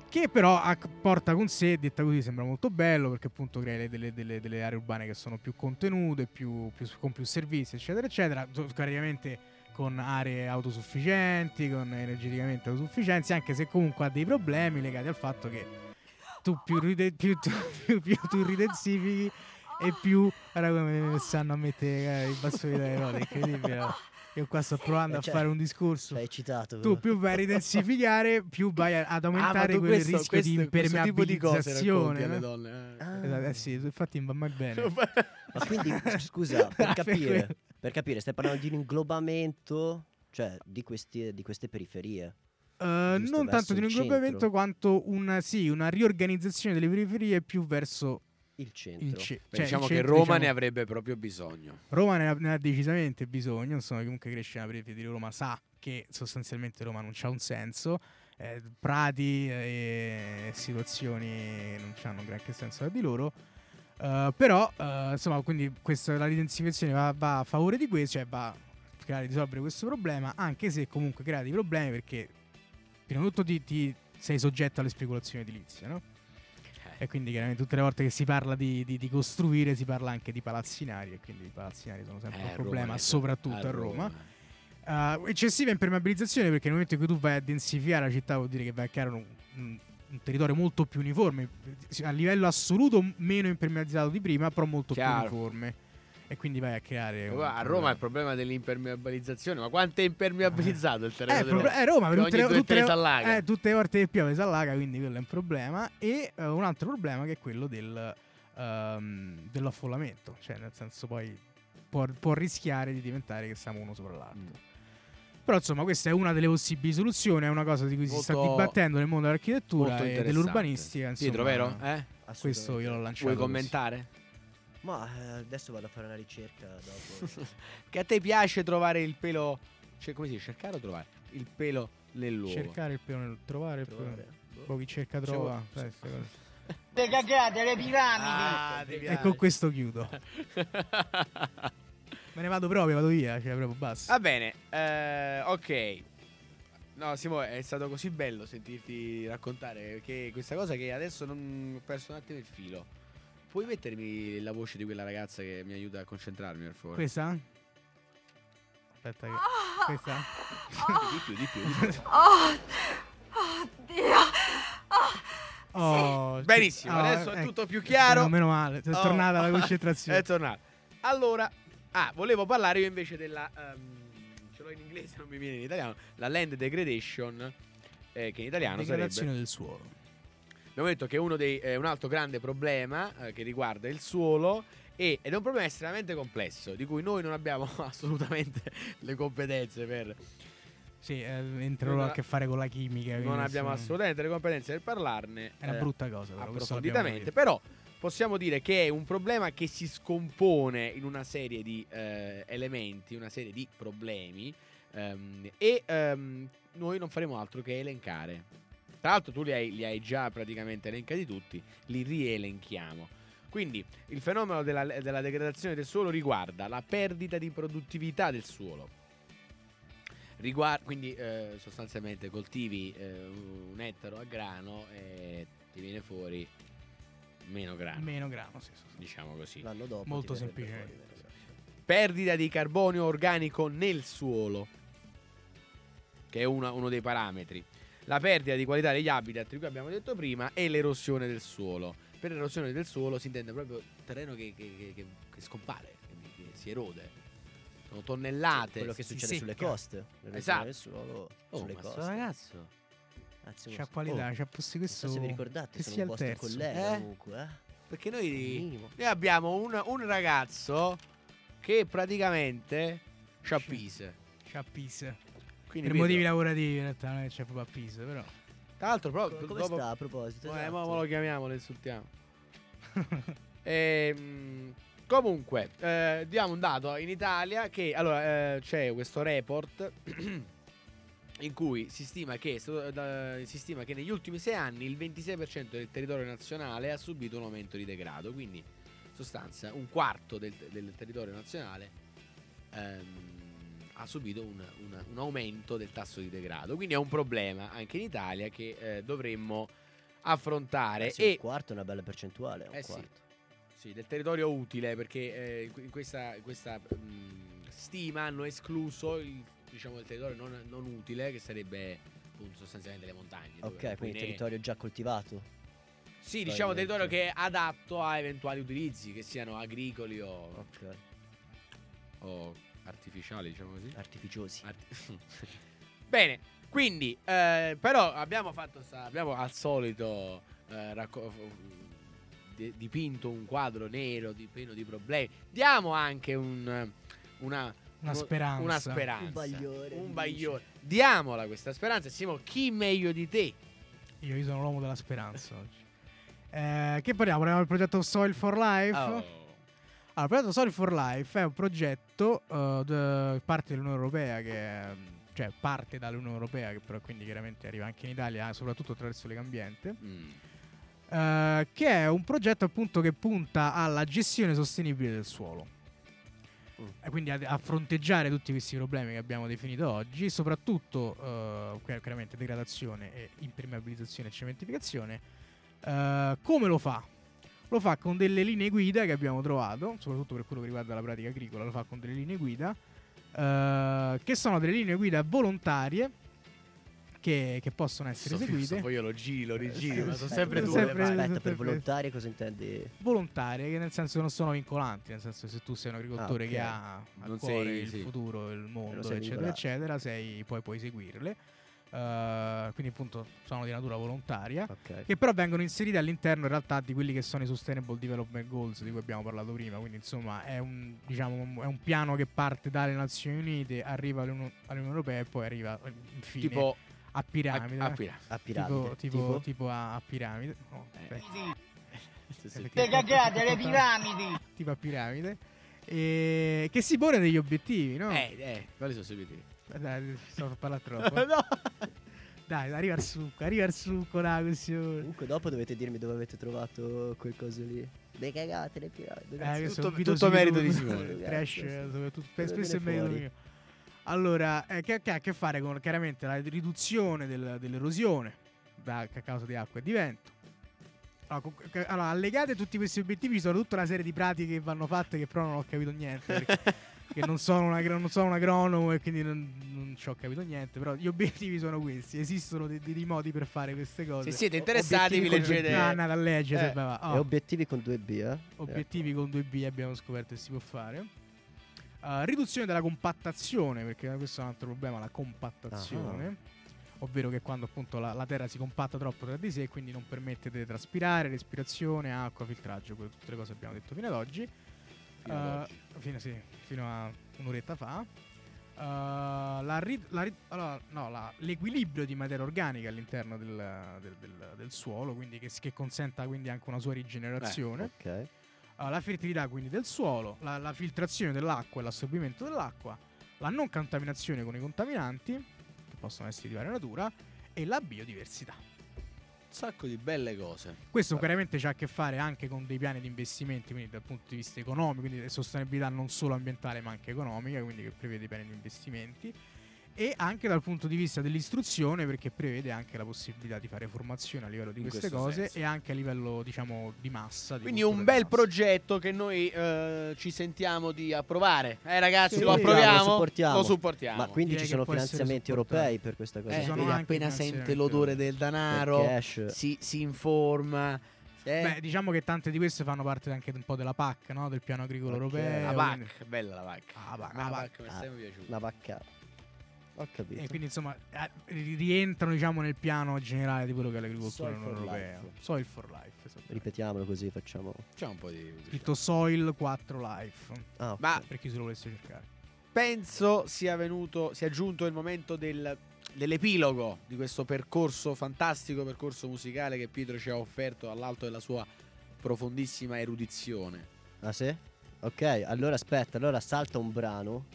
Che però porta con sé, detta così sembra molto bello, perché appunto crea le- delle, delle- delle aree urbane che sono più contenute, più- più- con più servizi, eccetera, eccetera. Praticamente con aree autosufficienti, con energeticamente autosufficienti, anche se comunque ha dei problemi legati al fatto che tu più, ride- più, tu, più, più tu ridensifichi e più guarda come sanno a mettere eh, i bastoni dalle ruote, è incredibile. no? Io qua sto provando Eh, a cioè, fare un discorso. Sei eccitato. Tu più vai a ridensificare, più vai a- ad aumentare Ah, quel questo- rischio questo- di questo tipo di cose impermeabilizzazione. alle no? donne. eh. Ah. Esatto, eh sì, infatti non va mai bene. Ma quindi, scusa, per capire. Per capire, stai parlando di un inglobamento, cioè di, questi, di queste periferie. Giusto, non tanto di un inglobamento quanto una, sì, una riorganizzazione delle periferie più verso Il centro. il ce- cioè, diciamo il che centro, Roma diciamo- ne avrebbe proprio bisogno. Roma ne ha, ne ha decisamente bisogno, insomma, comunque cresce nella periferia di Roma, sa che sostanzialmente Roma non c'ha un senso, eh, prati eh, e situazioni non hanno un granché senso tra di loro. Eh, però, eh, insomma, quindi questa, la ridensificazione va, va a favore di questo, cioè va a cercare di risolvere questo problema, anche se comunque crea dei problemi perché prima di tutto ti, ti sei soggetto alle speculazioni edilizie, no? E quindi chiaramente tutte le volte che si parla di, di- di costruire si parla anche di palazzinari e quindi i palazzinari sono sempre Eh, un problema, Roma, soprattutto a Roma. Uh, eccessiva impermeabilizzazione perché nel momento in cui tu vai a densificare la città vuol dire che vai a creare un, un- un territorio molto più uniforme, a livello assoluto meno impermeabilizzato di prima, però molto Chiaro. più uniforme. E quindi vai a creare... a problema. Roma il problema dell'impermeabilizzazione, ma quanto è impermeabilizzato il terreno Eh, Roma? eh, Roma, tutte le, tutte le- s'allaga. eh, tutte le volte che piove si allaga, quindi quello è un problema. E eh, un altro problema che è quello del, ehm, dell'affollamento, cioè nel senso poi può, può rischiare di diventare che siamo uno sopra l'altro. Mm. Però insomma questa è una delle possibili soluzioni, è una cosa di cui si sta Molto- dibattendo nel mondo dell'architettura Molto e dell'urbanistica. Insomma, Pietro, vero? Eh? Questo io l'ho lanciato. Vuoi così. commentare? Ma eh, adesso vado a fare una ricerca dopo. Che a te piace trovare il pelo. Cioè, come si dice? Cercare o trovare? Il pelo nell'uovo. Cercare il pelo nel trovare, il pelo. Trovare. Boh. Chi cerca trova. cose. Le cagate, le piramidi. Ah, E con questo chiudo. Me ne vado proprio, vado via, cioè proprio basta. Va bene, eh, ok. No, Simo, è stato così bello sentirti raccontare che questa cosa che adesso non ho perso un attimo il filo. Puoi mettermi la voce di quella ragazza che mi aiuta a concentrarmi, per favore? Questa? Aspetta che... Questa? Di più, di più, di più. Oh, oddio. Oh, Benissimo, oh, adesso è ecco. tutto più chiaro. No, meno male, è Oh. tornata la concentrazione. È tornato. Allora, ah, volevo parlare io invece della. ehm, ce l'ho in inglese, non mi viene in italiano. La land degradation, eh, che in italiano Degradazione sarebbe. del suolo. Abbiamo detto che uno dei, è un altro grande problema eh, che riguarda il suolo. ed è un problema estremamente complesso, di cui noi non abbiamo assolutamente le competenze per. Sì, eh, entrerò a che fare con la chimica. Non abbiamo assolutamente le competenze per parlarne. È una eh, brutta cosa, però. approfonditamente. Però possiamo dire che è un problema che si scompone in una serie di eh, elementi, una serie di problemi. ehm, e ehm, noi non faremo altro che elencare. Tra l'altro, tu li hai, li hai già praticamente elencati tutti, li rielenchiamo. Quindi il fenomeno della, della degradazione del suolo riguarda la perdita di produttività del suolo. Riguarda, quindi eh, sostanzialmente coltivi eh, un ettaro a grano e ti viene fuori meno grano, Meno grano, sì, sì, sì. diciamo così. L'anno dopo. Molto semplicemente. fuori, perdita di carbonio organico nel suolo, che è una- uno dei parametri. La perdita di qualità degli habitat, di cui abbiamo detto prima, e l'erosione del suolo. Per l'erosione del suolo si intende proprio terreno che, che- che- che- che scompare, che si erode. Sono tonnellate. Quello che succede sulle coste. Esatto. del suolo Oh, sulle coste. ragazzo. Anzi, C'ha qualità, oh, c'ha posto non so questo. se vi ricordate, che sono sia un il vostro terzo. collega Eh? comunque, eh. Perché noi, noi abbiamo un, un ragazzo che praticamente c'ha Pise. C'ha Pisa. Quindi Per vedo- motivi lavorativi in realtà non è che c'è proprio a Pisa, però. Tra l'altro, proprio Come dopo- sta a proposito? Eh, Esatto. mo lo chiamiamo, lo insultiamo. Ehm, comunque, eh, diamo un dato in Italia che allora eh, c'è questo report in cui si stima, che, si stima che negli ultimi sei anni il 26% del territorio nazionale ha subito un aumento di degrado, quindi in sostanza un quarto del, del territorio nazionale ehm, ha subito un, un- un aumento del tasso di degrado, quindi è un problema anche in Italia che eh, dovremmo affrontare Eh sì, e un quarto è una bella percentuale. un Eh sì. quarto. sì, del territorio utile perché eh, in que- in questa, in questa, mh, stima hanno escluso il, diciamo, il territorio non, non utile che sarebbe appunto sostanzialmente le montagne. Ok, quindi né- territorio già coltivato. Sì, diciamo territorio che è adatto a eventuali utilizzi, che siano agricoli o, Ok. o artificiali, diciamo così. Artificiosi. Arti- Bene, quindi, eh, però abbiamo fatto, sta- abbiamo al solito eh, racco- di- dipinto un quadro nero di, pieno di problemi. Diamo anche un, una, Una speranza. Una speranza. Un bagliore, Un bagliore. Diamola questa speranza. Simo, chi meglio di te? Io, io sono l'uomo della speranza oggi. Eh, che parliamo? Parliamo del progetto Soil for Life. Oh. Allora, il progetto Soil for Life è un progetto de- parte dell'Unione Europea che cioè parte dall'Unione Europea che però quindi chiaramente arriva anche in Italia soprattutto attraverso Legambiente Mm. eh, che è un progetto appunto che punta alla gestione sostenibile del suolo Mm. quindi a, a fronteggiare tutti questi problemi che abbiamo definito oggi soprattutto eh, chi- chiaramente degradazione e impermeabilizzazione e cementificazione eh, come lo fa? lo fa con delle linee guida che abbiamo trovato, soprattutto per quello che riguarda la pratica agricola, lo fa con delle linee guida, eh, che sono delle linee guida volontarie che, che possono essere So- eseguite. so- poi io lo giro, rigiro, ma sono sempre tu. sempre-. Aspetta, per volontarie cosa intendi? volontarie, che nel senso che non sono vincolanti, nel senso che se tu sei un agricoltore Ah, ok. che ha a Non cuore sei- il sì. futuro, il mondo, eccetera, vincolato. eccetera, sei, poi puoi seguirle. Eh, quindi appunto sono di natura volontaria. Ok. Che però vengono inserite all'interno in realtà di quelli che sono i Sustainable Development Goals di cui abbiamo parlato prima. Quindi, insomma, è un, diciamo, è un piano che parte dalle Nazioni Unite, arriva all'Unione all'Unione Europea e poi arriva eh, infine Tipo a piramide. a, a pira- A tipo, piramide. tipo, tipo a, a piramide. No, Eh. Sì, sì. Le cagate, le piramidi. tipo a piramide. E che si pone degli obiettivi, no? Eh, eh, quali sono i obiettivi? Dai, sto a parlare troppo. no. Dai, arriva al succo, arriva al succo la questione. Comunque dopo dovete dirmi dove avete trovato quel coso lì. Le cagate, le piramidi. Eh, tutto- tutto merito di Simone. Trash, eh, soprattutto, spesso è merito mio. Allora, eh, che, che ha a che fare con chiaramente la riduzione del- dell'erosione da, a causa di acqua e di vento. Allora, co- che- allora, allegate a tutti questi obiettivi ci sono tutta una serie di pratiche che vanno fatte che però non ho capito niente. Perché, non, sono un agro- non sono un agronomo e quindi non, non ci ho capito niente. Però gli obiettivi sono questi. Esistono dei, dei modi per fare queste cose. Se siete interessati, vi con- leggete. Ah, andate a leggere. Eh, va. E Oh. obiettivi con 2B, eh? Obiettivi con 2B abbiamo scoperto che si può fare. Uh, riduzione della compattazione, perché questo è un altro problema, la compattazione. Ovvero che quando appunto la, la terra si compatta troppo tra di sé e quindi non permette di traspirare, respirazione, acqua, filtraggio, quelle, tutte le cose che abbiamo detto fino ad oggi. Fino ad Uh, oggi. fino, sì, fino a un'oretta fa. Uh, la ri- la ri- allora, no, la- l'equilibrio di materia organica all'interno del, del- del- del suolo, quindi che, che consenta quindi anche una sua rigenerazione. Ok. Uh, la fertilità quindi del suolo, la, la filtrazione dell'acqua e l'assorbimento dell'acqua, la non contaminazione con i contaminanti, che possono essere di varia natura, e la biodiversità. Un sacco di belle cose. Questo chiaramente ha a che fare anche con dei piani di investimenti, quindi dal punto di vista economico, quindi di sostenibilità non solo ambientale ma anche economica, quindi che prevede piani di investimenti. E anche dal punto di vista dell'istruzione perché prevede anche la possibilità di fare formazione a livello di queste cose senso. e anche a livello diciamo di massa. di Quindi un bel massa. progetto che noi eh, ci sentiamo di approvare. Eh ragazzi, Sì, lo lo approviamo? supportiamo. Lo supportiamo. Ma quindi Direi ci sono finanziamenti europei per questa cosa? Eh, Ci sono appena sente l'odore del denaro, cash. si, si informa. Eh? Beh, diciamo che tante di queste fanno parte anche un po' della PAC, no? del piano agricolo Ok. europeo. la quindi- PAC, bella la PAC. Ah, PAC, la PAC mi è Ah. sempre piaciuta. Una vacca. Ho capito. E quindi insomma ri- rientrano diciamo nel piano generale di quello che è l'agricoltura Soil for europea. life. Soil for life. Ripetiamolo così facciamo. C'è un po' di... Scritto Soil 4 Life. Ah. Ma- Per chi se lo volesse cercare. Penso sia venuto, sia giunto il momento del- dell'epilogo di questo percorso, fantastico percorso musicale che Pietro ci ha offerto all'alto della sua profondissima erudizione. Ah sì? Ok, allora aspetta, allora salta un brano.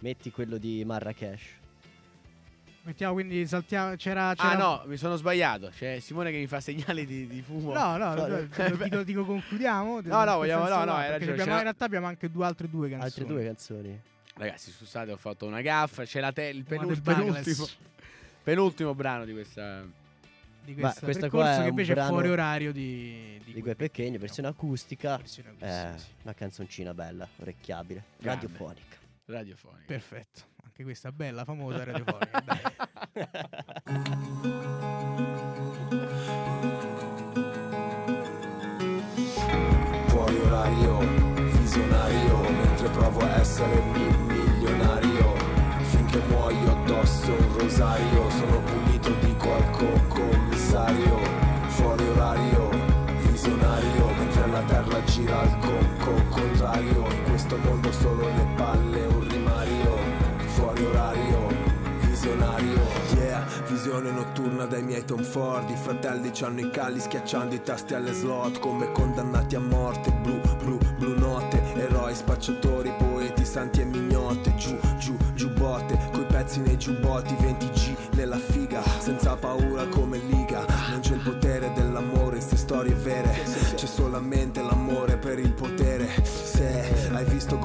Metti quello di Marrakesh. Mettiamo quindi saltiamo. C'era. Ah c'era- no, mi sono sbagliato. C'è Simone che mi fa segnali di, di fumo. No, no, No, no, dico, dico- concludiamo. No, no, vogliamo- no, no, hai perché ragione, abbiamo- in realtà abbiamo anche due altre due canzoni. Altre due canzoni. Ragazzi, scusate, ho fatto una gaffa. C'è la te- il Una penul- del Bangladesh. penultimo, penultimo brano di questa. Di Ma questo questa percorso qua è che invece è brano fuori orario di, Di quei pecchini, versione acustica. Versione Eh, acustica, sì. una canzoncina bella, orecchiabile, Grande. radiofonica. Radiofonica. Perfetto. Anche questa bella, famosa radiofonica. Fuori orario, visionario Mentre provo a essere mi- milionario. Finché muoio addosso un rosario Sono pulito di qualche commissario. Fuori orario, visionario Mentre la terra gira al co- contrario. In questo mondo solo le palle visione notturna dai miei Tom Ford. I fratelli c'hanno i calli schiacciando i tasti alle slot Come condannati a morte. Blu, blu, blu notte Eroi, spacciatori, poeti, santi e mignotte Giù, giù, giubbotte Coi pezzi nei giubbotti 20G nella figa Senza paura come liga. Non c'è il potere dell'amore in ste storie vere. C'è solamente l'amore per il potere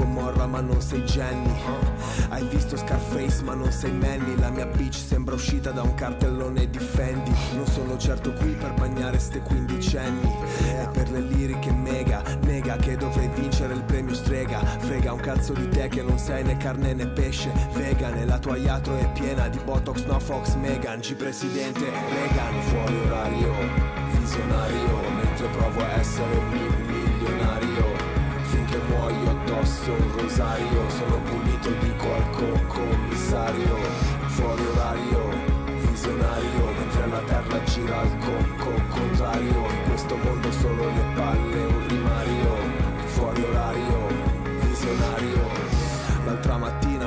Gomorra ma non sei Jenny. Hai visto Scarface ma non sei Manny. La mia bitch sembra uscita da un cartellone di Fendi. Non sono certo qui per bagnare ste quindicenni. E per le liriche mega Nega che dovrei vincere il premio strega. Frega un cazzo di te che non sei né carne né pesce. Vegan e la tua iatro è piena di Botox, no Fox, Megan. G presidente Reagan Fuori orario, visionario Mentre provo a essere mi- milionario Finché muoio addosso un rosario Sono pulito di qualche commissario Fuori orario, visionario Mentre la terra gira al co- co- contrario In questo mondo solo le palle un rimario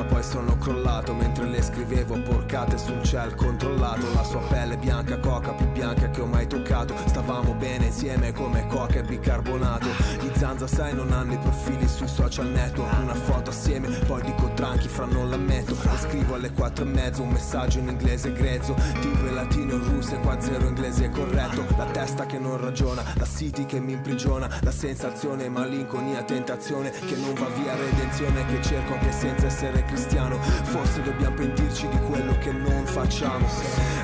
poi sono crollato mentre le scrivevo porcate sul ciel controllato. La sua pelle bianca, coca più bianca che ho mai toccato. Stavamo bene insieme come coca e bicarbonato. Gli Zanza sai non hanno i profili sui social network. Una foto assieme, poi dico tranchi fra non l'ammetto. E scrivo alle quattro e mezzo un messaggio in inglese grezzo. Tipo in latino e russo e qua zero inglese corretto. La testa che non ragiona, la city che mi imprigiona. La sensazione, malinconia, tentazione Che non va via redenzione che cerco anche senza essere cristiano. Forse dobbiamo pentirci di quello che non facciamo.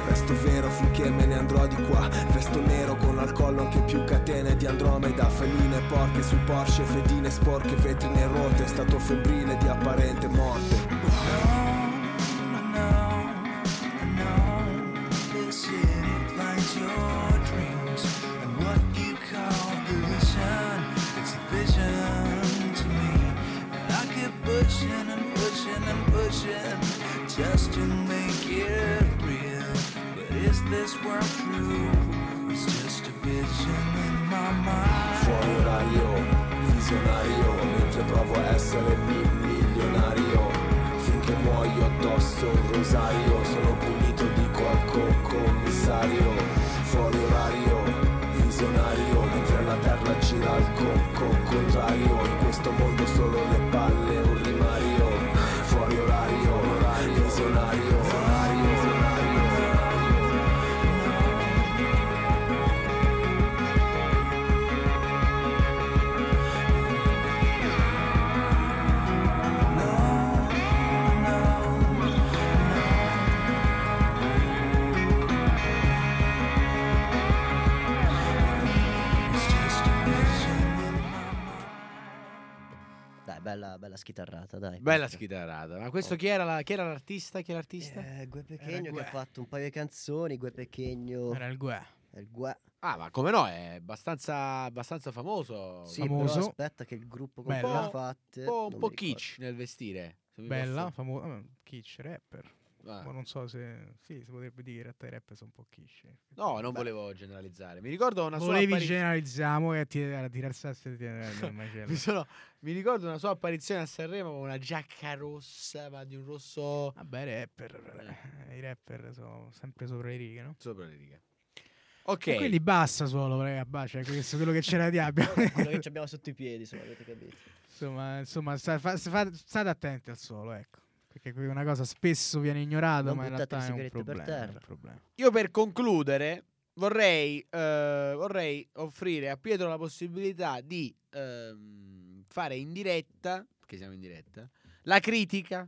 Resto vero finché me ne andrò di qua. Vesto nero con al collo anche più catene di Andromeda. Feline porche su Porsche, fedine sporche, vetrine rotte. Stato febbrile di apparente morte. Pushing and pushing just to make it real. But is this world true? It's just a vision in my mind. Fuori orario, visionario Mentre provo a essere mi- milionario Finché muoio addosso un rosario Sono pulito di qualche commissario Fuori orario, visionario Mentre la terra gira al co- co- contrario In questo mondo solo le palle bella, bella schitarrata, dai. Bella schitarrata. Ma questo Oh. chi era, la- chi era l'artista? Chi era l'artista? Eh, Gue Pechegno che ha fatto un paio di canzoni, Gue Pechegno, Era il Gue. il Gue. Ah, ma come no? È abbastanza, abbastanza famoso. Sì, Famoso. però aspetta che il gruppo con cui Bella. l'ha fatte... un po', un po' kitsch nel vestire. Bella, famosa. Kitsch, rapper. Ah. Ma non so se. Sì, si potrebbe dire che in realtà i rapper sono un po' kitsch. No, non Beh. volevo generalizzare. Mi ricordo una sua Volevi apparizione. generalizziamo e ti. Mi, sono- mi ricordo una sua apparizione a Sanremo con una giacca rossa, ma di un rosso Vabbè, rapper. eh, I rapper sono sempre sopra le righe, no? sopra le righe. Ok. E quindi basta solo, raga, cioè, questo quello che c'era di abbia. Quello che abbiamo sotto i piedi, insomma, avete capito. insomma, insomma sta- fa- fa- state attenti al solo, ecco. Perché que- una cosa spesso viene ignorata, Non ma in realtà è un sigarette per problema. è un terra. problema. Io per concludere vorrei, eh, vorrei offrire a Pietro la possibilità di ehm, fare in diretta, perché siamo in diretta, la critica,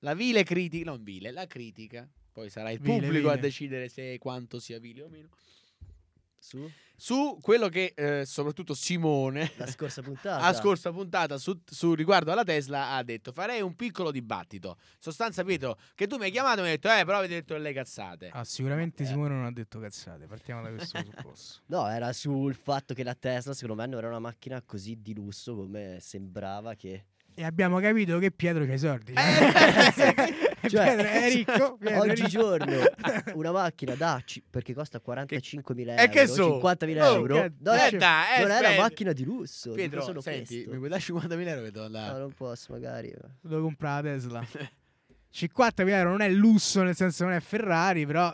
la vile critica, non vile, la critica. Poi sarà il Vile, pubblico a vile. decidere se quanto sia vile o meno. Su, Su quello che eh, soprattutto Simone la scorsa puntata. la scorsa puntata su, su riguardo alla Tesla ha detto farei un piccolo dibattito. Sostanza, Pietro, che tu mi hai chiamato e mi hai detto, eh, però avete detto delle cazzate. Ah, sicuramente Eh. Simone non ha detto cazzate, partiamo da questo presupposto. No, era sul fatto che la Tesla, secondo me, non era una macchina così di lusso come sembrava che... E abbiamo capito che Pietro c'ha i soldi. Eh, Cioè, Pietro è ricco. Pietro è Oggigiorno una macchina da... ci- perché costa 45.000 euro, E che so? 50.000 Oh, euro, che- non, eh, è, dai, eh, non è una macchina di lusso. Pietro, solo senti, questo. mi puoi dare 50.000 euro che devo andare? No, non posso, magari. eh. Devo comprare la Tesla. 50.000 euro non è lusso, nel senso non è Ferrari, però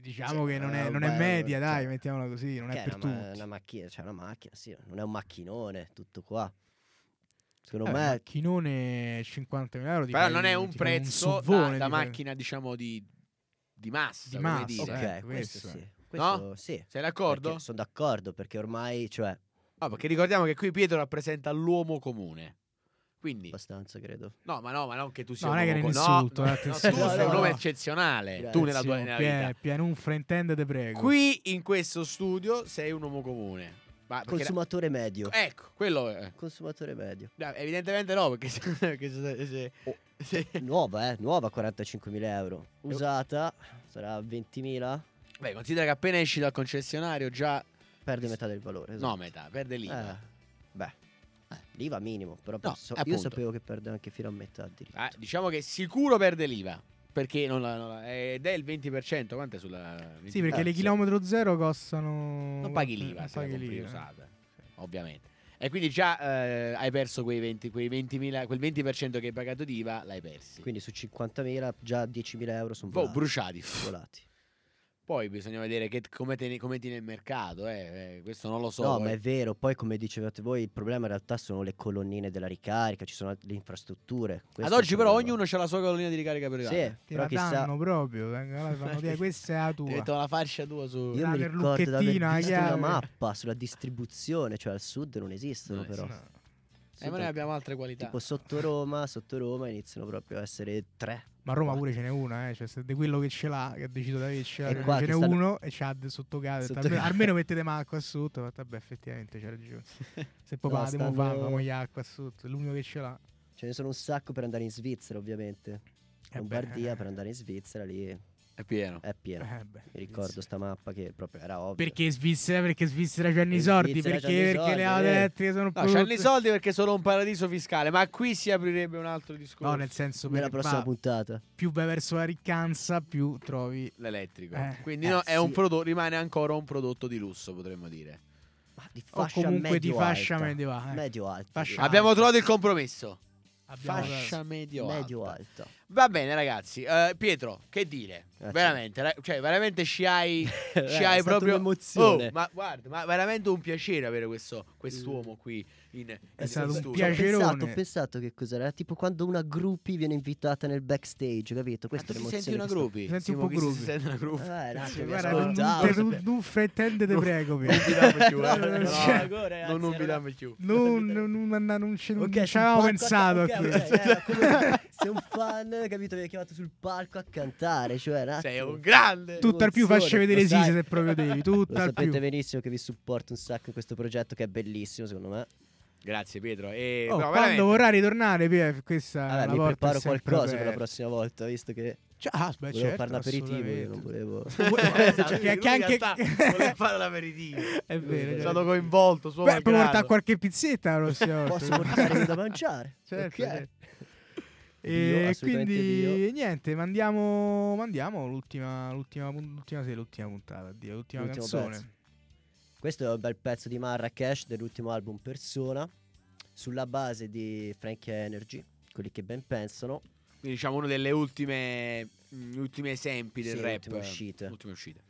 diciamo Sì, che non eh, è, non è media, cioè, dai, mettiamola così, non Che è per una, tutti. una macchina, cioè una macchina, sì, non è un macchinone, tutto qua. Secondo Vabbè, me macchinone 50.000 euro Però non è un prezzo da, SUVone, da fai- macchina, diciamo, di, di massa. Di massa, dire. Ok, eh, questo, questo sì. Questo sì. Sei d'accordo? Sono d'accordo perché ormai, cioè, No, perché ricordiamo che qui Pietro rappresenta l'uomo comune. Quindi, abbastanza credo. no, ma no, ma non che tu sia No, un uomo è un co- no, insulto, no, eh, no, attenzione. tu No, sei no, un uomo no. eccezionale. Grazie. Tu nella tua nella vita. Piano un fraintende te prego. Qui in questo studio sei un uomo comune. Ma perché la- Consumatore medio. Ecco, quello è. Consumatore medio. No, evidentemente no, perché se, perché se- se- Oh. se- Nuova, eh, nuova 45.000 euro. Usata sarà 20.000, Beh, considera che appena esci dal concessionario già... perde metà del valore. No, esatto. metà, perde l'IVA. Eh, beh, eh, l'IVA minimo, però No, so- io sapevo che perde anche fino a metà addirittura. Ah, diciamo che sicuro perde l'IVA. Perché non la, non la- ed è il 20%. Quanto è sulla... Sì, perché le sì. chilometro zero costano... Non paghi l'IVA non se la paghi compri l'IVA. usata, ovviamente. E quindi già eh, hai perso quei 20, quei 20.000, quel 20% che hai pagato di IVA, l'hai persi. Quindi su 50.000 già 10.000 euro sono Boh, volati. bruciati. volati. Poi bisogna vedere che- come, te, come ti nel mercato, eh, eh, questo non lo so. no, poi. ma è vero. Poi, come dicevate voi, il problema in realtà sono le colonnine della ricarica, ci sono le infrastrutture. Ad Questo il oggi però problema. ognuno ha la sua collina di ricarica privata. Sì, Ti però la chissà. danno proprio. fanno dire, questa è la Ti tua. metto la fascia tua su... Io La mi ricordo di aver perlucchettina, visto una mappa sulla distribuzione, cioè al sud non esistono No, però. No. Eh, ma noi abbiamo altre qualità. Tipo sotto Roma, sotto Roma iniziano proprio a essere tre. Ma a Roma pure ce n'è una, eh. Cioè, se di quello che ce l'ha, che ha deciso di avercela, E ce qua n'è uno e c'ha sotto casa. Sotto almeno, almeno mettete acqua sotto. Ma vabbè, effettivamente c'ha ragione. Se poi No, no, stanno- fa, famo gli acqua sotto. È l'unico che ce l'ha. Ce ne sono un sacco per andare in Svizzera, ovviamente. Eh Lombardia beh, per andare in Svizzera lì È pieno. è pieno. eh beh, Mi ricordo sta mappa che proprio era ovvio. Perché Svizzera? Perché Svizzera c'hanno i soldi. Perché, perché soldi, le auto eh. elettriche sono No, prodotte- c'hanno i soldi perché sono un paradiso fiscale, ma qui si aprirebbe un altro discorso. No, nel senso Nella prossima puntata. più vai verso la riccanza, più trovi. L'elettrico. Eh. Quindi Eh, no, è sì. un prodotto, rimane ancora un prodotto di lusso, potremmo dire. Ma di O fascia comunque di medio fascia alta. medio alta. Medio alta. Fascia. Abbiamo trovato il compromesso. Abbiamo Fascia medio, medio alta. Va bene, ragazzi. Eh, Pietro, che dire? Grazie. Veramente, ra- cioè, veramente ci hai, Eh, ci è hai proprio. un'emozione. Oh, ma guarda, ma veramente un piacere avere questo quest'uomo qui in, in stato un studio. Ho ho pensato che cos'era. Era tipo quando una groupie viene invitata nel backstage, capito? Tu è ti l'emozione. senti una groupie? Senti un po' groupie. sente una groupie? Eh, un attimo, Sì, mi guarda, non, ascoltavo, non, sapevo. non fraintende te prego. Non dammo più, eh. Non non, non dammo più. Non, non, non, non, non ci, non avevamo pensato a- questo. sei un fan, capito? Mi hai chiamato sul palco a cantare, cioè un Sei un grande. Tutt'al più Emozione, facci vedere. Sisi se proprio devi. Tutt'al sapete più. benissimo che vi supporto un sacco in questo progetto che è bellissimo, secondo me. Grazie Pietro. E, Oh, no, quando veramente. vorrà ritornare, PF, questa Vabbè, la mi preparo qualcosa per la aperta. prossima volta, visto che Cioè, ah, beh, volevo certo, fare un aperitivo, io non volevo... Cioè, che- che anche- voleva fare l'aperitivo. È vero. È cioè. stato coinvolto. Suo Beh, puoi portare qualche pizzetta la prossima volta. Posso portare da mangiare? Certo, Ok. certo. E assolutamente quindi Dio. niente, mandiamo, mandiamo l'ultima, l'ultima, l'ultima, sì, l'ultima puntata, Dio, l'ultima L'ultimo canzone. pezzo. Questo è un bel pezzo di Marrakesh dell'ultimo album Persona, sulla base di Frankie Energy, quelli che ben pensano. Quindi diciamo uno delle ultime mm, ultimi esempi del Sì, rap. ultime uscite. Ultime uscite.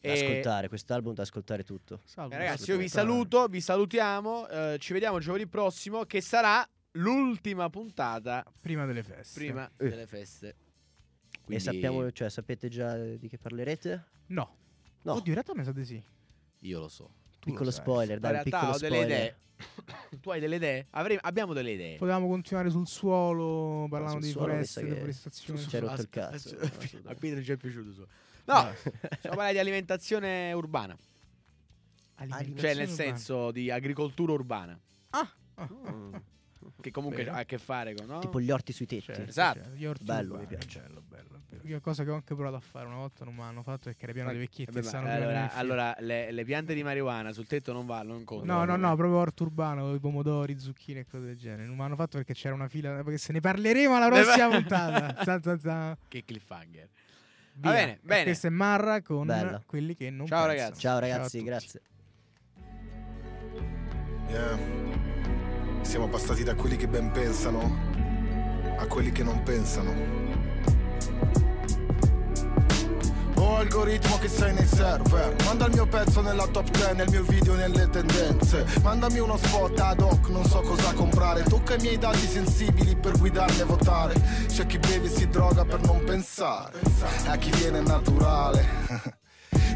Da ascoltare, quest'album da ascoltare tutto. Salve, Eh, ragazzi, io vi saluto, vi salutiamo. eh, ci vediamo giovedì prossimo, che sarà l'ultima puntata Prima delle feste. prima Eh. delle feste. E Quindi sappiamo, cioè, sapete già di che parlerete? No. No. Oddio, in realtà mi sa di sì. io lo so. Tu lo Piccolo sai. spoiler, dai, in realtà piccolo ho delle spoiler. idee. tu hai delle idee? Avremo- abbiamo delle idee. Potevamo continuare sul suolo, parlando sul di suolo foreste, deforestazione. Hai rotto il cazzo. a no, Pietro ci è piaciuto. so. No, stiamo parlando di alimentazione urbana. Cioè, nel Alimentazione senso di agricoltura urbana. urbana. Ah, ah. Che comunque Vero. ha a che fare con. No? Tipo gli orti sui tetti. certo, Esatto. certo, gli orti Bello, urbani, mi piace. Bello, bello, bello. Io cosa che ho anche provato a fare una volta non mi hanno fatto perché era pieno di vecchietti stanno allora, allora, le, le piante di marijuana sul tetto non vanno, non contano. No, no, no, proprio orto urbano, i pomodori, zucchine e cose del genere. Non mi hanno fatto perché c'era una fila. Perché se ne parleremo alla prossima puntata. Za, za, za. Che cliffhanger. Via. Va bene, bene. Questa è Marra con Bella. quelli che non Ciao, pensano. ragazzi. Ciao ragazzi, tutti. grazie. Yeah. Siamo passati da quelli che ben pensano a quelli che non pensano. Oh algoritmo che sei nei server. Manda il mio pezzo nella top 10 Nel mio video nelle tendenze. Mandami uno spot ad hoc Non so cosa comprare. Tocca i miei dati sensibili Per guidarmi a votare. C'è chi beve e si droga per non pensare. A chi viene naturale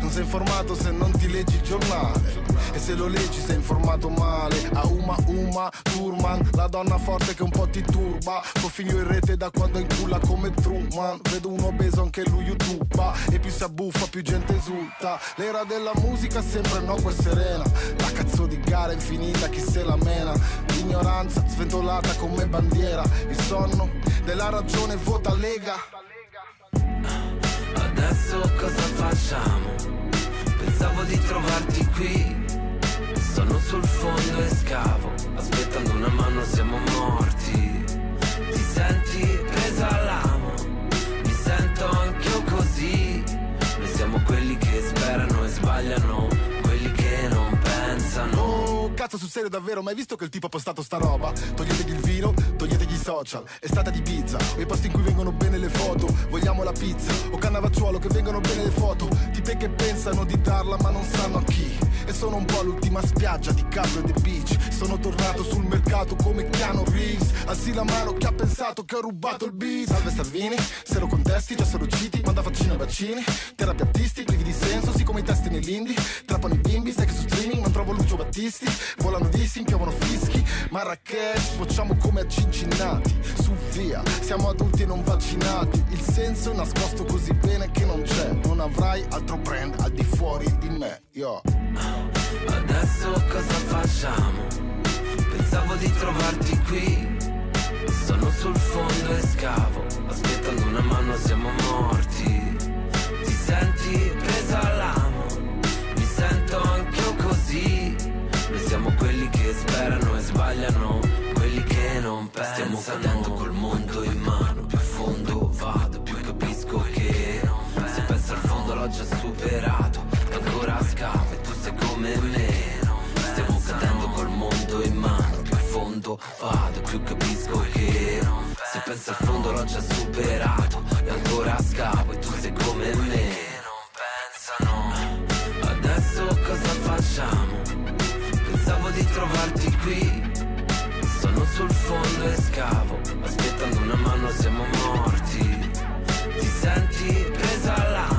Non sei informato se non ti leggi il giornale. E se lo leggi sei informato male. A Uma Uma Turman La donna forte che un po' ti turba. Tuo figlio in rete da quando inculla come Truman. Vedo un obeso anche lui youtuba. E più si abbuffa più gente esulta. L'era della musica sembra innocua e serena. La cazzo di gara infinita chi se la mena? L'ignoranza sventolata come bandiera. Il sonno della ragione vota Lega Adesso cosa facciamo? Pensavo di trovarti qui. Sono sul fondo e scavo. Aspettando una mano siamo morti. Ti senti presa all'amo? Cazzo sul serio davvero, mai visto che il tipo ha postato sta roba? Toglietegli il vino, toglietegli i social, è stata di pizza, o i posti in cui vengono bene le foto, vogliamo la pizza, o cannavacciuolo che vengono bene le foto, tipe che pensano di darla ma non sanno a chi. E sono un po' l'ultima spiaggia di Caprio e The Beach, sono tornato sul mercato come Keanu Reeves, alzi la mano chi ha pensato che ho rubato il beat. Salve Salvini, se lo contesti già sono citi, manda vaccino ai vaccini, terapiattisti, privi di senso, sì come i testi nell'indie, trappano i bimbi, sai che su streaming non trovo Lucio Battisti, volano dissi, piovono fischi, Marrakesh, bocciamo come a Cincinnati, su via, siamo adulti e non vaccinati, il senso è nascosto così bene che non c'è, non avrai altro brand al di fuori di me, yo. Adesso cosa facciamo? Pensavo di trovarti qui. Sono sul fondo e scavo. Aspettando una mano siamo morti. Ti senti presa all'amo? Mi sento anch'io così. Noi siamo quelli che sperano e sbagliano. Quelli che non pensano. Stiamo cadendo col mondo tanto vado più capisco che Se penso al fondo l'ho già superato. E ancora scavo e tu sei come me. Adesso cosa facciamo? Pensavo di trovarti qui. Sono sul fondo e scavo Aspettando una mano siamo morti. Ti senti presa all'anno